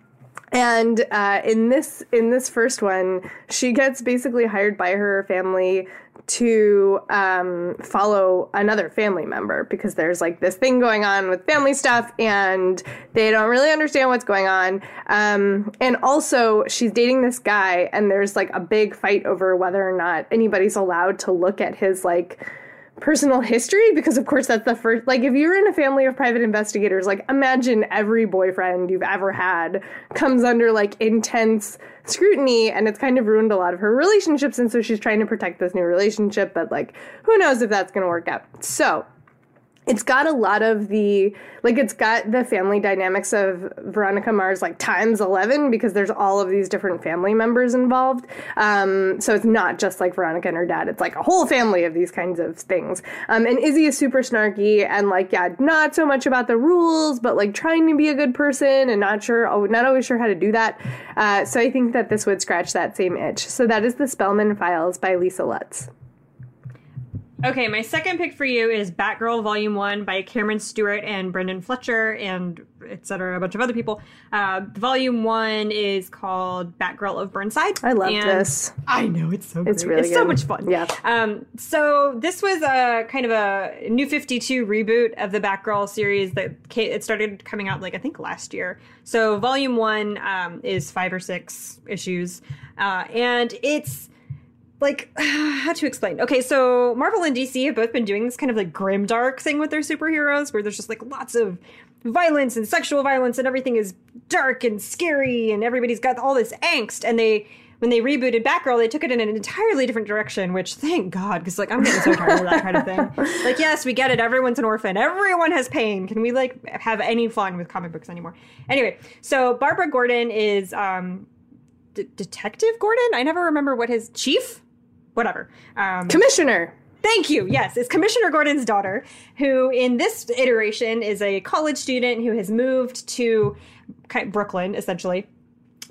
and uh, in this in this first one, she gets basically hired by her family to um, follow another family member because there's like this thing going on with family stuff and they don't really understand what's going on. Um, and also, she's dating this guy, and there's like a big fight over whether or not anybody's allowed to look at his like personal history because of course that's the first like if you're in a family of private investigators like imagine every boyfriend you've ever had comes under like intense scrutiny and it's kind of ruined a lot of her relationships and so she's trying to protect this new relationship but like who knows if that's going to work out. So it's got a lot of the like it's got the family dynamics of veronica mars like times 11 because there's all of these different family members involved. Um, so it's not just like veronica and her dad. It's like a whole family of these kinds of things. Um, and izzy is super snarky and like yeah not so much about the rules but like trying to be a good person and not sure oh not always sure how to do that. Uh, so i think that this would scratch that same itch. So that is the spellman files by lisa lutz Okay, my second pick for you is Batgirl Volume 1 by Cameron Stewart and Brendan Fletcher and etc. a bunch of other people. Uh, volume 1 is called Batgirl of Burnside. I love this. I know, it's so It's great. really It's so much fun. Yeah. Um, so this was a kind of a New 52 reboot of the Batgirl series that ca- it started coming out like I think last year. So volume 1 um, is 5 or 6 issues. Uh, and it's like how to explain okay so marvel and dc have both been doing this kind of like grim dark thing with their superheroes where there's just like lots of violence and sexual violence and everything is dark and scary and everybody's got all this angst and they when they rebooted Batgirl, they took it in an entirely different direction, which thank God, because like I'm getting so tired of that kind of thing. Like, yes, we get it. Everyone's an orphan. Everyone has pain. Can we like have any fun with comic books anymore? Anyway, so Barbara Gordon is um, D- Detective Gordon. I never remember what his chief, whatever. Um, Commissioner. Thank you. Yes, it's Commissioner Gordon's daughter, who in this iteration is a college student who has moved to Brooklyn, essentially,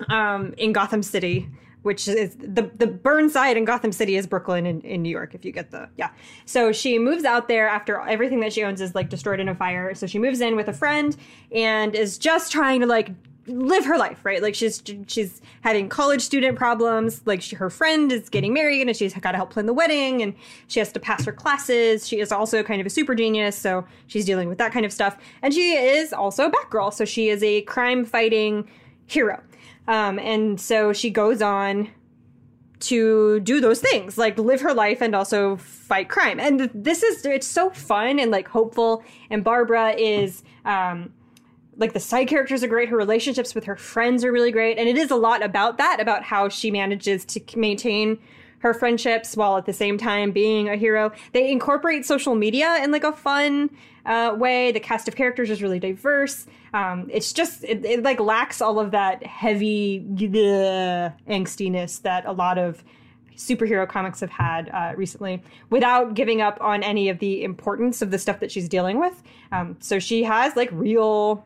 um, in Gotham City, which is the the Burnside in Gotham City is Brooklyn in, in New York, if you get the yeah. So she moves out there after everything that she owns is like destroyed in a fire. So she moves in with a friend and is just trying to like live her life, right? Like she's she's having college student problems. Like she, her friend is getting married, and she's got to help plan the wedding, and she has to pass her classes. She is also kind of a super genius, so she's dealing with that kind of stuff. And she is also a Batgirl, so she is a crime fighting hero. Um, and so she goes on to do those things, like live her life and also fight crime. And this is it's so fun and like hopeful. And Barbara is. Um, like the side characters are great her relationships with her friends are really great and it is a lot about that about how she manages to maintain her friendships while at the same time being a hero. They incorporate social media in like a fun uh, way. The cast of characters is really diverse. Um, it's just it, it, like lacks all of that heavy bleh, angstiness that a lot of superhero comics have had uh, recently without giving up on any of the importance of the stuff that she's dealing with. Um, so she has like real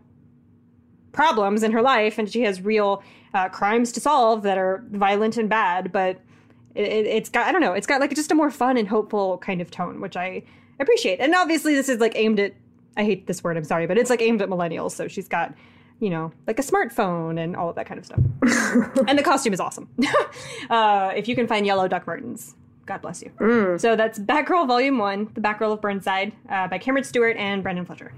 problems in her life and she has real uh, crimes to solve that are violent and bad but it, has got i don't know it's got like just a more fun and hopeful kind of tone which i appreciate and obviously this is like aimed at i hate this word i'm sorry but it's like aimed at millennials so she's got you know like a smartphone and all of that kind of stuff and the costume is awesome uh, if you can find yellow Doc Martens God bless you. Mm. So that's Batgirl Volume 1, The Batgirl of Burnside, uh, by Cameron Stewart and Brendan Fletcher.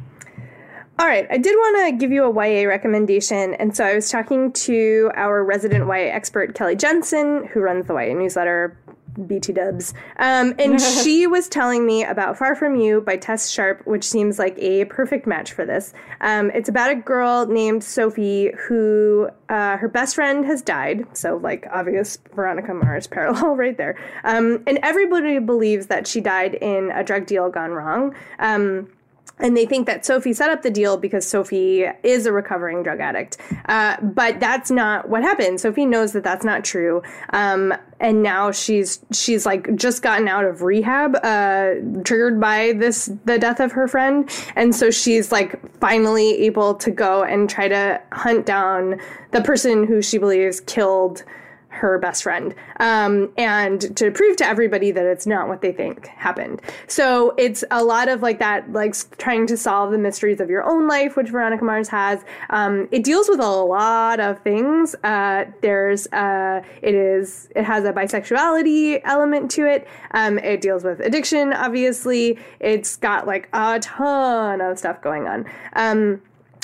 All right, I did want to give you a YA recommendation. And so I was talking to our resident YA expert, Kelly Jensen, who runs the YA newsletter, BT Dubs. Um, and she was telling me about Far From You by Tess Sharpe, which seems like a perfect match for this. Um, it's about a girl named Sophie who uh, her best friend has died. So, like, obvious Veronica Mars parallel right there. Um, and everybody believes that she died in a drug deal gone wrong. And they think that Sophie set up the deal because Sophie is a recovering drug addict. Uh, but that's not what happened. Sophie knows that that's not true. Um, and now she's she's like just gotten out of rehab, uh, triggered by this the death of her friend, and so she's like finally able to go and try to hunt down the person who she believes killed her best friend um, and to prove to everybody that it's not what they think happened. So it's a lot of like that like trying to solve the mysteries of your own life which veronica mars has. Um, it deals with a lot of things. Uh, there's uh, it is it has a bisexuality element to it. Um, it deals with addiction obviously. It's got like a ton of stuff going on. Um,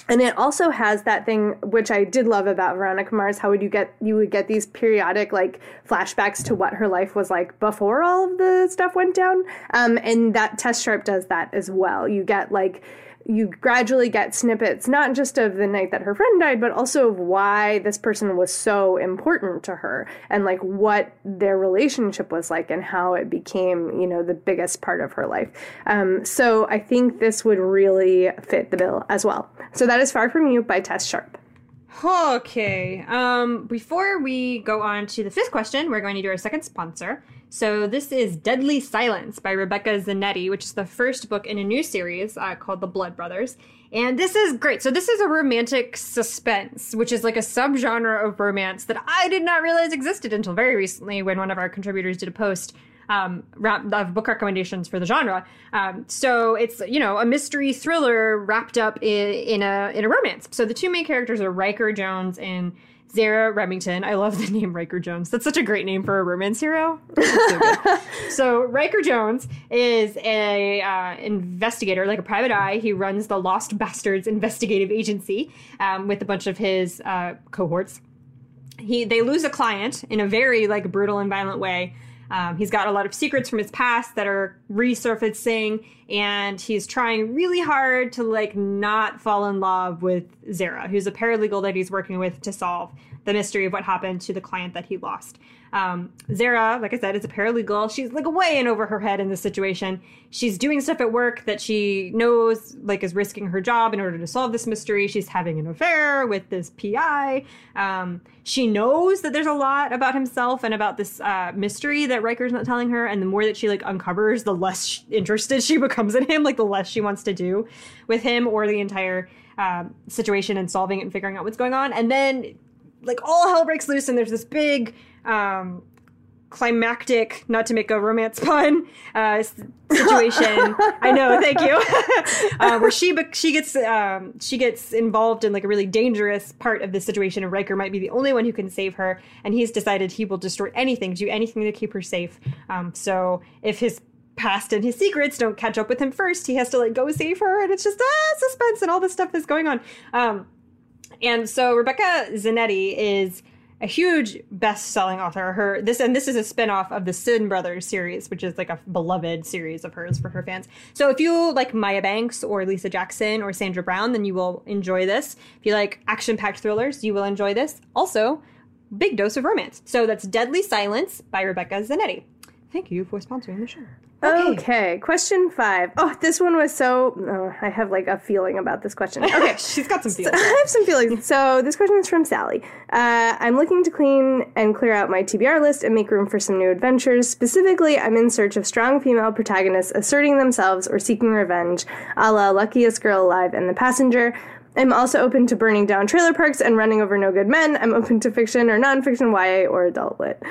and it also has that thing which I did love about Veronica Mars. How would you get you would get these periodic like flashbacks to what her life was like before all of the stuff went down. Um, and that Tess Sharpe does that as well. You get like you gradually get snippets not just of the night that her friend died but also of why this person was so important to her and like what their relationship was like and how it became you know the biggest part of her life um, so i think this would really fit the bill as well so that is far from you by tess sharpe Okay. Um, before we go on to the fifth question, we're going to do our second sponsor. So this is Deadly Silence by Rebecca Zanetti, which is the first book in a new series uh, called The Blood Brothers. And this is great. So this is a romantic suspense, which is like a subgenre of romance that I did not realize existed until very recently when one of our contributors did a post um, of book recommendations for the genre. Um, so it's you know a mystery thriller wrapped up in, in a in a romance. So the two main characters are Riker Jones and Zara Remington. I love the name Riker Jones. That's such a great name for a romance hero. So, so, Riker Jones is a uh, investigator, like a private eye. He runs the Lost Bastards investigative agency um, with a bunch of his uh, cohorts. He they lose a client in a very like brutal and violent way. Um, he's got a lot of secrets from his past that are resurfacing, and he's trying really hard to like not fall in love with Zara, who's a paralegal that he's working with to solve the mystery of what happened to the client that he lost. Um, Zara, like I said, is a paralegal. She's like way in over her head in this situation. She's doing stuff at work that she knows like is risking her job in order to solve this mystery. She's having an affair with this PI. Um, she knows that there's a lot about himself and about this uh, mystery that Riker's not telling her. And the more that she like uncovers, the less interested she becomes in him. Like the less she wants to do with him or the entire um, situation and solving it and figuring out what's going on. And then like all hell breaks loose and there's this big um climactic not to make a romance pun uh situation. I know thank you. Uh, where she she gets um she gets involved in like a really dangerous part of the situation and Riker might be the only one who can save her and he's decided he will destroy anything do anything to keep her safe. Um so if his past and his secrets don't catch up with him first he has to like go save her and it's just ah suspense and all this stuff that's going on. Um and so Rebecca Zanetti is a huge best-selling author. Her this and this is a spin-off of the Sin Brothers series, which is like a beloved series of hers for her fans. So if you like Maya Banks or Lisa Jackson or Sandra Brown, then you will enjoy this. If you like action-packed thrillers, you will enjoy this. Also, big dose of romance. So that's Deadly Silence by Rebecca Zanetti. Thank you for sponsoring the show. Okay. okay. question five. Oh, this one was so. Oh, I have like a feeling about this question. Okay, she's got some feelings. So, I have some feelings. So this question is from Sally. Uh, I'm looking to clean and clear out my TBR list and make room for some new adventures. Specifically, I'm in search of strong female protagonists asserting themselves or seeking revenge, a la Luckiest Girl Alive and The Passenger. I'm also open to burning down trailer parks and running over no good men. I'm open to fiction or nonfiction, YA, or adult lit.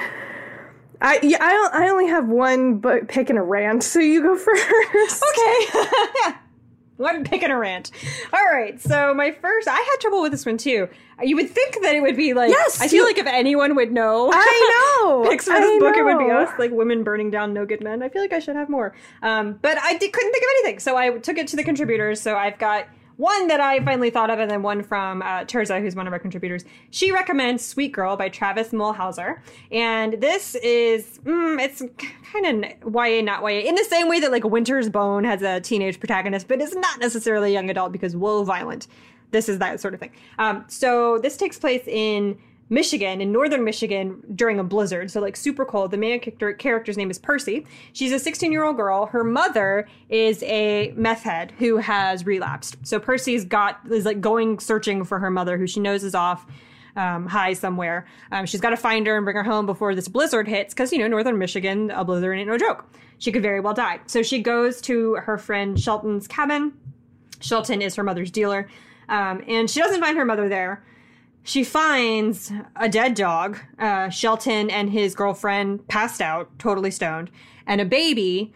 I yeah, I, I only have one but pick and a rant, so you go first. Okay. one pick and a rant. All right. So my first, I had trouble with this one too. You would think that it would be like. Yes. I feel you, like if anyone would know. I know. picks for this I book, know. it would be us, like women burning down no good men. I feel like I should have more. Um, but I did, couldn't think of anything, so I took it to the contributors. So I've got one that I finally thought of, and then one from uh, Terza, who's one of our contributors. She recommends Sweet Girl by Travis Mulhauser. And this is, mm, it's kind of YA, not YA, in the same way that like Winter's Bone has a teenage protagonist, but it's not necessarily a young adult because whoa, violent. This is that sort of thing. Um, so this takes place in Michigan, in northern Michigan, during a blizzard. So, like, super cold. The main character, character's name is Percy. She's a 16 year old girl. Her mother is a meth head who has relapsed. So, Percy's got, is like going searching for her mother, who she knows is off. Um, high somewhere. Um, she's got to find her and bring her home before this blizzard hits, because you know northern Michigan, a blizzard ain't no joke. She could very well die. So she goes to her friend Shelton's cabin. Shelton is her mother's dealer, um, and she doesn't find her mother there she finds a dead dog, uh, Shelton and his girlfriend passed out, totally stoned, and a baby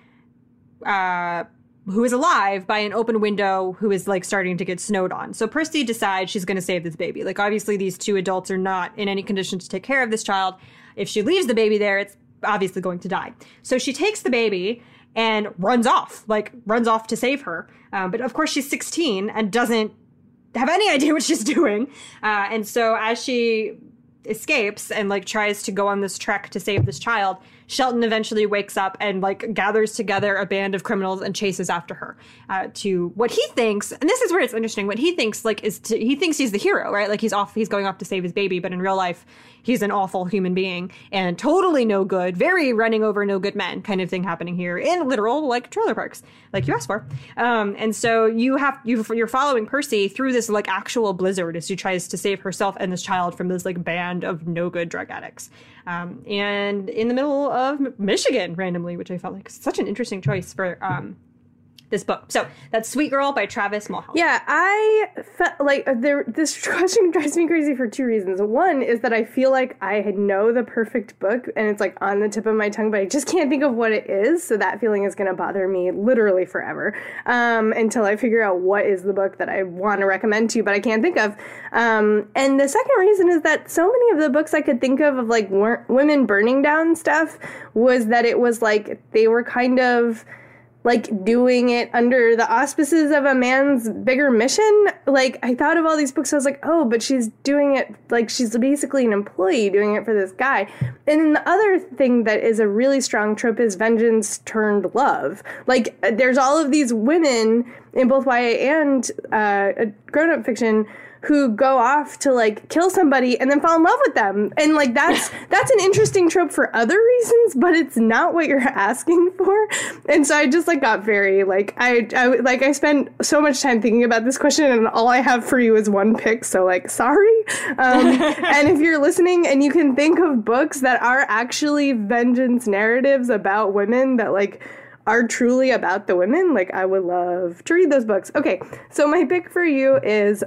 uh, who is alive by an open window who is like starting to get snowed on. So Percy decides she's going to save this baby. Like, obviously, these two adults are not in any condition to take care of this child. If she leaves the baby there, it's obviously going to die. So she takes the baby and runs off, like, runs off to save her. Um, but of course, she's 16 and doesn't have any idea what she's doing. Uh, and so as she escapes and like tries to go on this trek to save this child, Shelton eventually wakes up and like gathers together a band of criminals and chases after her uh, to what he thinks. And this is where it's interesting. What he thinks like is to, he thinks he's the hero, right? Like he's off, he's going off to save his baby, but in real life, he's an awful human being and totally no good, very running over no good men kind of thing happening here in literal like trailer parks, like you asked for. Um, and so you have you you're following Percy through this like actual blizzard as she tries to save herself and this child from this like band of no good drug addicts. Um, and in the middle of Michigan, randomly, which I felt like such an interesting choice for um, this book. So that's Sweet Girl by Travis Mulhauser. Yeah, I felt like uh, there. This question drives me crazy for two reasons. One is that I feel like I know the perfect book and it's like on the tip of my tongue, but I just can't think of what it is. So that feeling is going to bother me literally forever um, until I figure out what is the book that I want to recommend to you, but I can't think of. Um, and the second reason is that so many of the books I could think of of like women burning down stuff was that it was like they were kind of like doing it under the auspices of a man's bigger mission. Like I thought of all these books, I was like, oh, but she's doing it like she's basically an employee doing it for this guy. And then the other thing that is a really strong trope is vengeance turned love. Like there's all of these women in both YA and uh, grown up fiction who go off to like kill somebody and then fall in love with them. And like that's that's an interesting trope for other reasons, but it's not what you're asking for. And so I just like got very like I, I like I spent so much time thinking about this question and all I have for you is one pick. So like sorry. Um, and if you're listening and you can think of books that are actually vengeance narratives about women that like are truly about the women, like I would love to read those books. Okay, so my pick for you is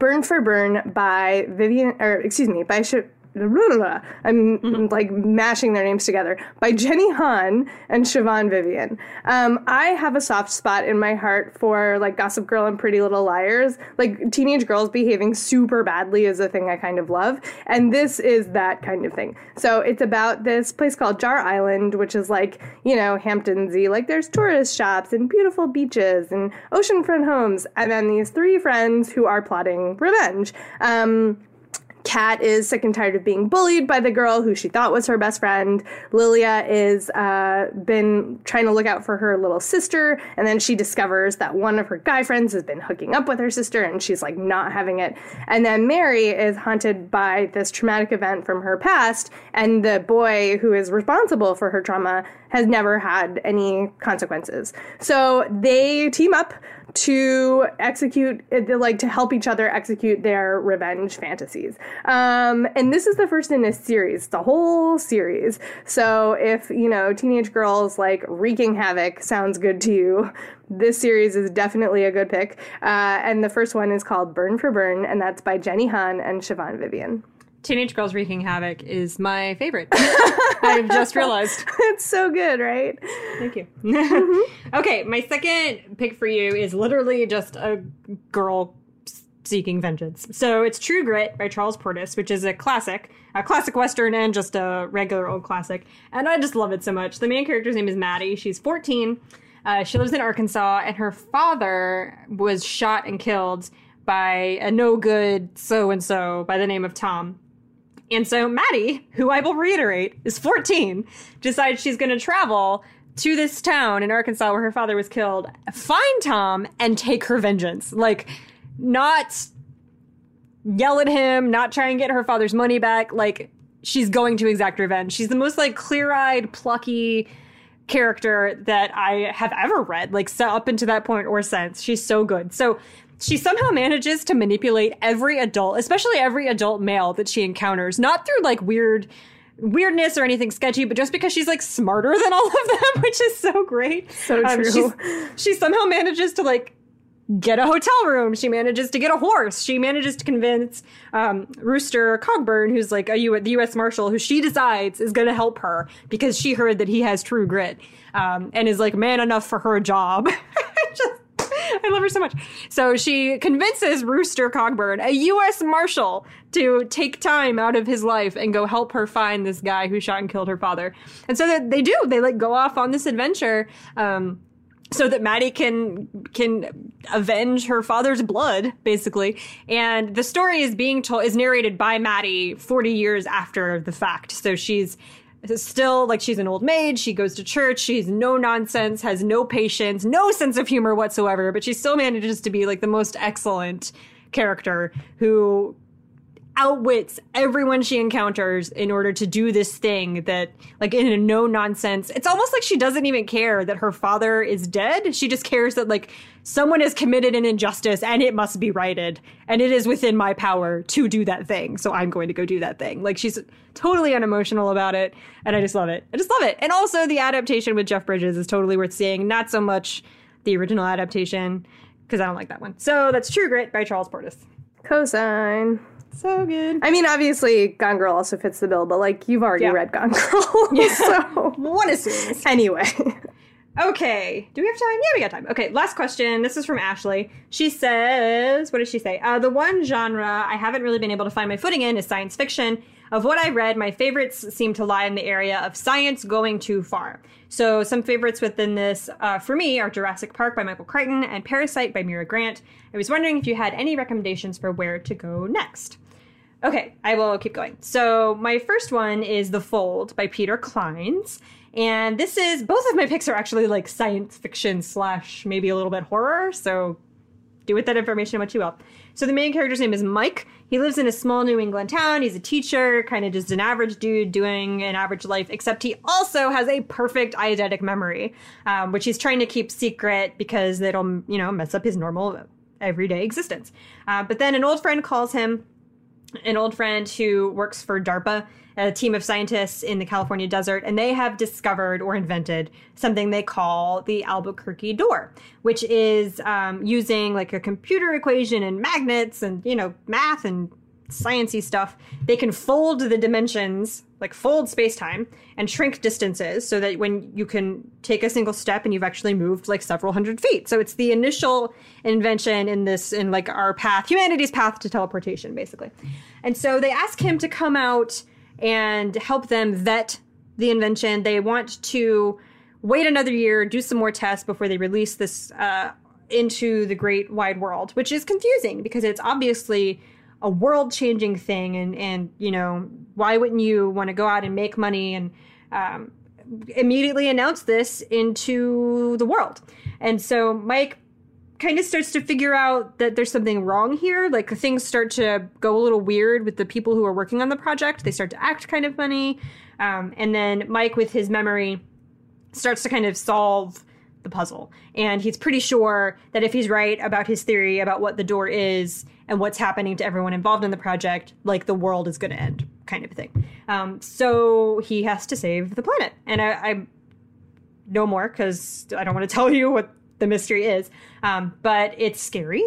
Burn for Burn by Vivian, or excuse me, by Sh- I'm mm-hmm. like mashing their names together by Jenny Han and Siobhan Vivian. Um, I have a soft spot in my heart for like Gossip Girl and Pretty Little Liars. Like teenage girls behaving super badly is a thing I kind of love, and this is that kind of thing. So it's about this place called Jar Island, which is like you know Hamptonsy. Like there's tourist shops and beautiful beaches and oceanfront homes, and then these three friends who are plotting revenge. Um, Kat is sick and tired of being bullied by the girl who she thought was her best friend. Lilia is uh, been trying to look out for her little sister, and then she discovers that one of her guy friends has been hooking up with her sister, and she's like not having it. And then Mary is haunted by this traumatic event from her past, and the boy who is responsible for her trauma has never had any consequences. So they team up to execute, like to help each other execute their revenge fantasies. Um, and this is the first in a series, the whole series. So if, you know, teenage girls like wreaking havoc sounds good to you, this series is definitely a good pick. Uh, and the first one is called Burn for Burn, and that's by Jenny Han and Siobhan Vivian. Teenage Girls Wreaking Havoc is my favorite. I've just realized. It's so good, right? Thank you. Mm-hmm. okay, my second pick for you is literally just a girl seeking vengeance. So it's True Grit by Charles Portis, which is a classic, a classic western and just a regular old classic. And I just love it so much. The main character's name is Mattie. She's 14. Uh, she lives in Arkansas, and her father was shot and killed by a no good so and so by the name of Tom. And so Mattie, who I will reiterate is 14, decides she's going to travel to this town in Arkansas where her father was killed, find Tom, and take her vengeance. Like, not yell at him, not try and get her father's money back. Like, she's going to exact revenge. She's the most, like, clear eyed, plucky character that I have ever read, like, up until that point or since. She's so good. So, she somehow manages to manipulate every adult, especially every adult male that she encounters, not through like weird weirdness or anything sketchy, but just because she's like smarter than all of them, which is so great. So um, true. She somehow manages to like get a hotel room. She manages to get a horse. She manages to convince um, Rooster Cogburn, who's like a U- the U.S. Marshal, who she decides is going to help her because she heard that he has true grit um, and is like man enough for her job. just I love her so much. So she convinces Rooster Cogburn, a U.S. Marshal, to take time out of his life and go help her find this guy who shot and killed her father. And so they do. They like go off on this adventure. Um, so that Mattie can can avenge her father's blood, basically. And the story is being told is narrated by Mattie 40 years after the fact. So she's still like she's an old maid. She goes to church. She's no nonsense, has no patience, no sense of humor whatsoever, but she still manages to be like the most excellent character who outwits everyone she encounters in order to do this thing that like in a no nonsense it's almost like she doesn't even care that her father is dead. She just cares that like someone has committed an injustice and it must be righted and it is within my power to do that thing so i'm going to go do that thing. Like she's totally unemotional about it and i just love it. I just love it. And also the adaptation with jeff bridges is totally worth seeing not so much the original adaptation because i don't like that one. So that's true grit by charles portis. Co-sign so good. I mean, obviously, Gone Girl also fits the bill, but like you've already yeah. read Gone Girl, yeah. so one assumes. Anyway. Okay. Do we have time? Yeah, we got time. Okay, last question. This is from Ashley. She says, what does she say? Uh, the one genre I haven't really been able to find my footing in is science fiction. Of what I read, my favorites seem to lie in the area of science going too far. So, some favorites within this uh, for me are Jurassic Park by Michael Crichton and Parasite by Mira Grant. I was wondering if you had any recommendations for where to go next. Okay, I will keep going. So, my first one is The Fold by Peter Clines. And this is both of my picks are actually like science fiction slash maybe a little bit horror. So do with that information what you will. So the main character's name is Mike. He lives in a small New England town. He's a teacher, kind of just an average dude doing an average life, except he also has a perfect eidetic memory, um, which he's trying to keep secret because it'll, you know, mess up his normal everyday existence. Uh, but then an old friend calls him, an old friend who works for DARPA a team of scientists in the California desert, and they have discovered or invented something they call the Albuquerque door, which is um, using like a computer equation and magnets and you know math and sciency stuff. They can fold the dimensions, like fold space time, and shrink distances, so that when you can take a single step and you've actually moved like several hundred feet. So it's the initial invention in this in like our path, humanity's path to teleportation, basically. And so they ask him to come out and help them vet the invention. They want to wait another year, do some more tests before they release this uh, into the great wide world, which is confusing because it's obviously a world changing thing. And, and, you know, why wouldn't you want to go out and make money and um, immediately announce this into the world? And so Mike kind of starts to figure out that there's something wrong here. Like things start to go a little weird with the people who are working on the project. They start to act kind of funny. Um, and then Mike, with his memory, starts to kind of solve the puzzle. And he's pretty sure that if he's right about his theory about what the door is and what's happening to everyone involved in the project, like the world is going to end, kind of thing. Um, so he has to save the planet. And I, I know more because I don't want to tell you what the mystery is. Um, but it's scary.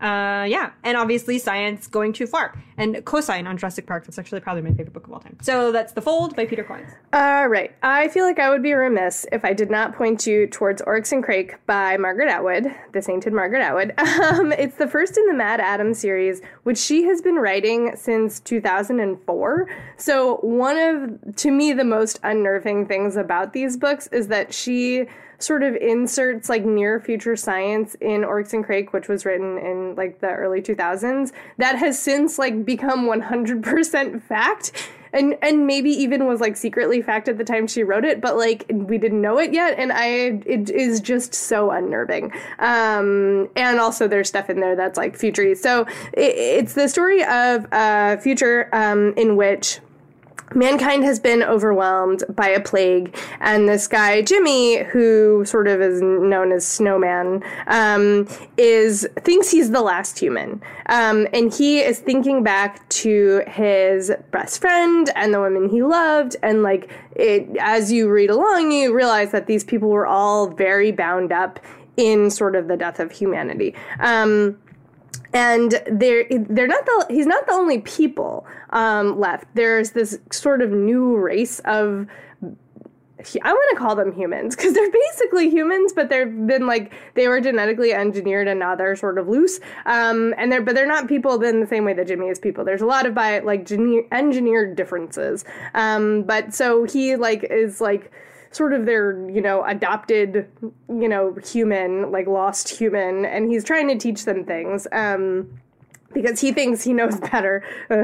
Uh, yeah, and obviously science going too far. And Co-sign on Jurassic Park. That's actually probably my favorite book of all time. So that's The Fold by Peter Clines. All right. I feel like I would be remiss if I did not point you towards Oryx and Crake by Margaret Atwood, the sainted Margaret Atwood. Um, it's the first in the MaddAddam series, which she has been writing since 2004. So one of, to me, the most unnerving things about these books is that she sort of inserts like near future science in Oryx and Crake, which was written in like the early 2000s, that has since like become 100% fact. And, and maybe even was like secretly fact at the time she wrote it, but like we didn't know it yet, and I it is just so unnerving. Um, and also there's stuff in there that's like future. So it, it's the story of a future um, in which mankind has been overwhelmed by a plague, and this guy Jimmy, who sort of is known as Snowman, um, is thinks he's the last human, um, and he is thinking back to his best friend and the women he loved, and like it, as you read along, you realize that these people were all very bound up in sort of the death of humanity. Um, and they're they're not the he's not the only people um, left. There's this sort of new race of I want to call them humans because they're basically humans, but they've been like they were genetically engineered and now they're sort of loose. Um, and they're but they're not people in the same way that Jimmy is people. There's a lot of by like gene- engineered differences. Um, but so he like is like sort of their, you know, adopted, you know, human, like lost human, and he's trying to teach them things. Um, because he thinks he knows better. um,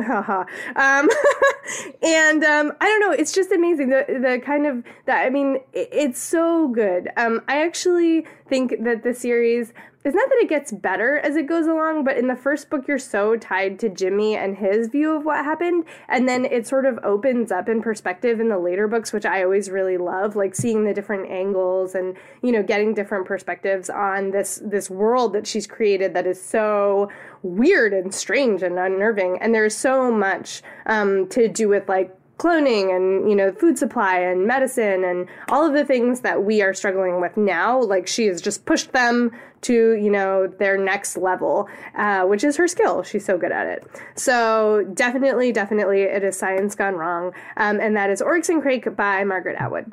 and um, I don't know. It's just amazing. The the kind of that. I mean, it, it's so good. Um, I actually think that the series it's not that it gets better as it goes along, but in the first book, you're so tied to Jimmy and his view of what happened. And then it sort of opens up in perspective in the later books, which I always really love, like seeing the different angles and, you know, getting different perspectives on this, this world that she's created that is so weird and strange and unnerving. And there's so much um, to do with like cloning and you know food supply and medicine and all of the things that we are struggling with now. Like she has just pushed them to you know their next level uh, which is her skill. She's so good at it. So definitely definitely it is science gone wrong. Um, and that is oryx and crake by margaret atwood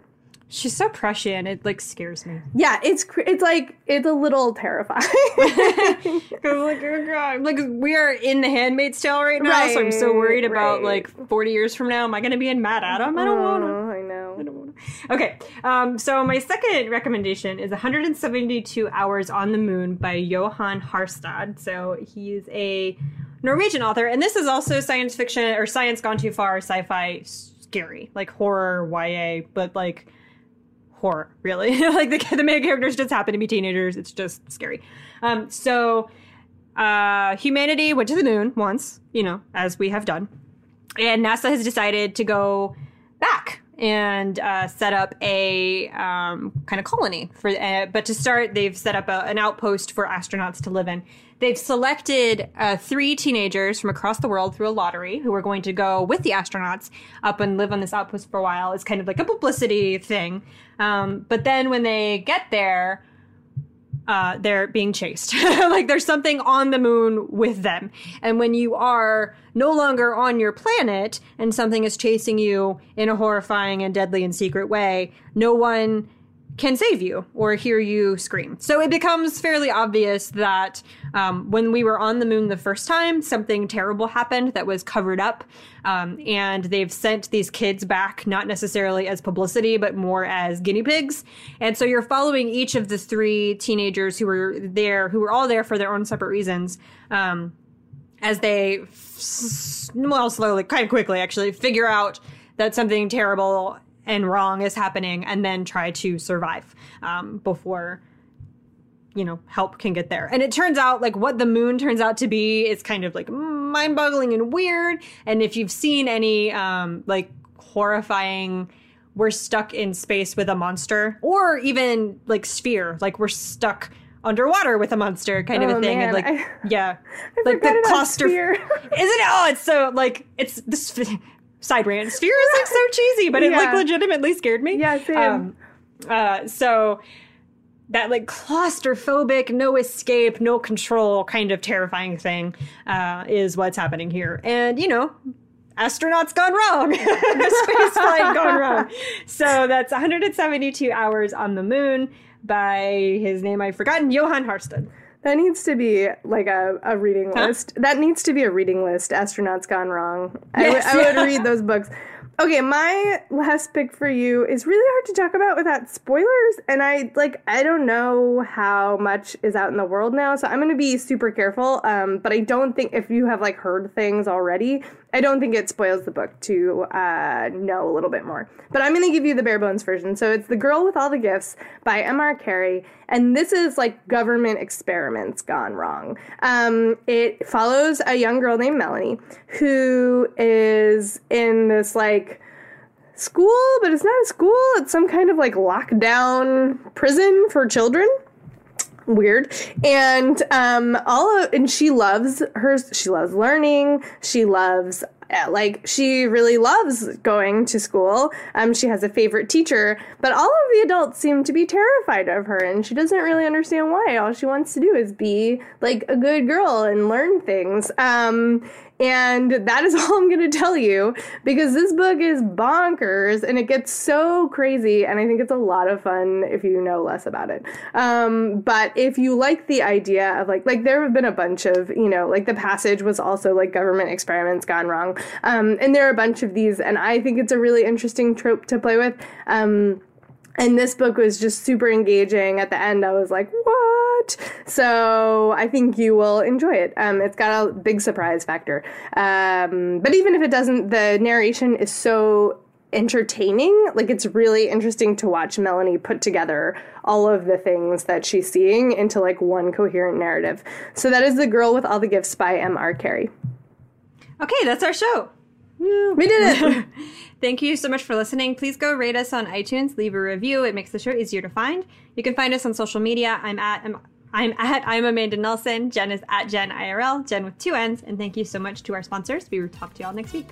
She's so prescient. It like scares me. Yeah, it's it's like it's a little terrifying. Because like, oh God, like we are in the Handmaid's Tale right now, so I'm so Right, worried about right. like 40 years from now. Am I going to be in MaddAddam? I don't want to. Oh, I know. I don't want to. Okay, um, so my second recommendation is 172 Hours on the Moon by Johan Harstad. So he's a Norwegian author, and this is also science fiction or science gone too far, sci-fi, scary, like horror, YA, but like horror, really. like the, the main characters just happen to be teenagers. It's just scary. Um, so uh, humanity went to the moon once, you know, as we have done, and NASA has decided to go back and uh, set up a um, kind of colony for. Uh, but to start, they've set up a, an outpost for astronauts to live in. They've selected uh, three teenagers from across the world through a lottery who are going to go with the astronauts up and live on this outpost for a while. It's kind of like a publicity thing. Um, but then when they get there, uh, they're being chased. like there's something on the moon with them. And when you are no longer on your planet and something is chasing you in a horrifying and deadly and secret way, no one can save you or hear you scream. So it becomes fairly obvious that um, when we were on the moon the first time, something terrible happened that was covered up. Um, and they've sent these kids back, not necessarily as publicity, but more as guinea pigs. And so you're following each of the three teenagers who were there, who were all there for their own separate reasons. Um, as they, well, slowly, kind of quickly actually, figure out that something terrible and wrong is happening and then try to survive um, before you know help can get there. And it turns out like what the moon turns out to be is kind of like mind-boggling and weird. And if you've seen any um, like horrifying we're stuck in space with a monster or even like sphere like we're stuck underwater with a monster kind of Oh, a thing. And man, like I- yeah I like the cluster isn't it? Oh it's so like it's this side rant sphere is like so cheesy but it like legitimately scared me Yeah, same. um, uh, so that like claustrophobic, no escape, no control kind of terrifying thing uh, is what's happening here. And you know, astronauts gone wrong, space flight gone wrong. So that's 172 hours on the moon by his name I've forgotten, Johan Harstad. That needs to be like a, a reading Huh? list. That needs to be a reading list. Astronauts Gone Wrong. Yes, I, would- would read those books. Okay, my last pick for you is really hard to talk about without spoilers, and I like I don't know how much is out in the world now, so I'm gonna be super careful. Um, but I don't think if you have like heard things already, I don't think it spoils the book to uh, know a little bit more. But I'm gonna give you the bare bones version. So it's The Girl with All the Gifts by M.R. Carey, and this is like government experiments gone wrong. Um, it follows a young girl named Melanie who is in this like school, but it's not a school. It's some kind of like lockdown prison for children. Weird, and um, all of, and she loves her. She loves learning. She loves uh, like she really loves going to school. Um, she has a favorite teacher, but all of the adults seem to be terrified of her, and she doesn't really understand why. All she wants to do is be like a good girl and learn things. Um, and that is all I'm going to tell you because this book is bonkers and it gets so crazy. And I think it's a lot of fun if you know less about it. Um, but if you like the idea of like, like there have been a bunch of, you know, like the passage was also like government experiments gone wrong. Um, and there are a bunch of these. And I think it's a really interesting trope to play with. Um, and this book was just super engaging. At the end, I was like, what? So I think you will enjoy it. Um, it's got a big surprise factor. Um, but even if it doesn't, the narration is so entertaining. Like, it's really interesting to watch Melanie put together all of the things that she's seeing into like one coherent narrative. So that is The Girl with All the Gifts by M.R. Carey. Okay, that's our show. We did it! Thank you so much for listening. Please go rate us on iTunes, leave a review. It makes the show easier to find. You can find us on social media. I'm at I'm, I'm at I'm Amanda Nelson. Jen is at Jen IRL, Jen with two N's. And thank you so much to our sponsors. We will talk to y'all next week.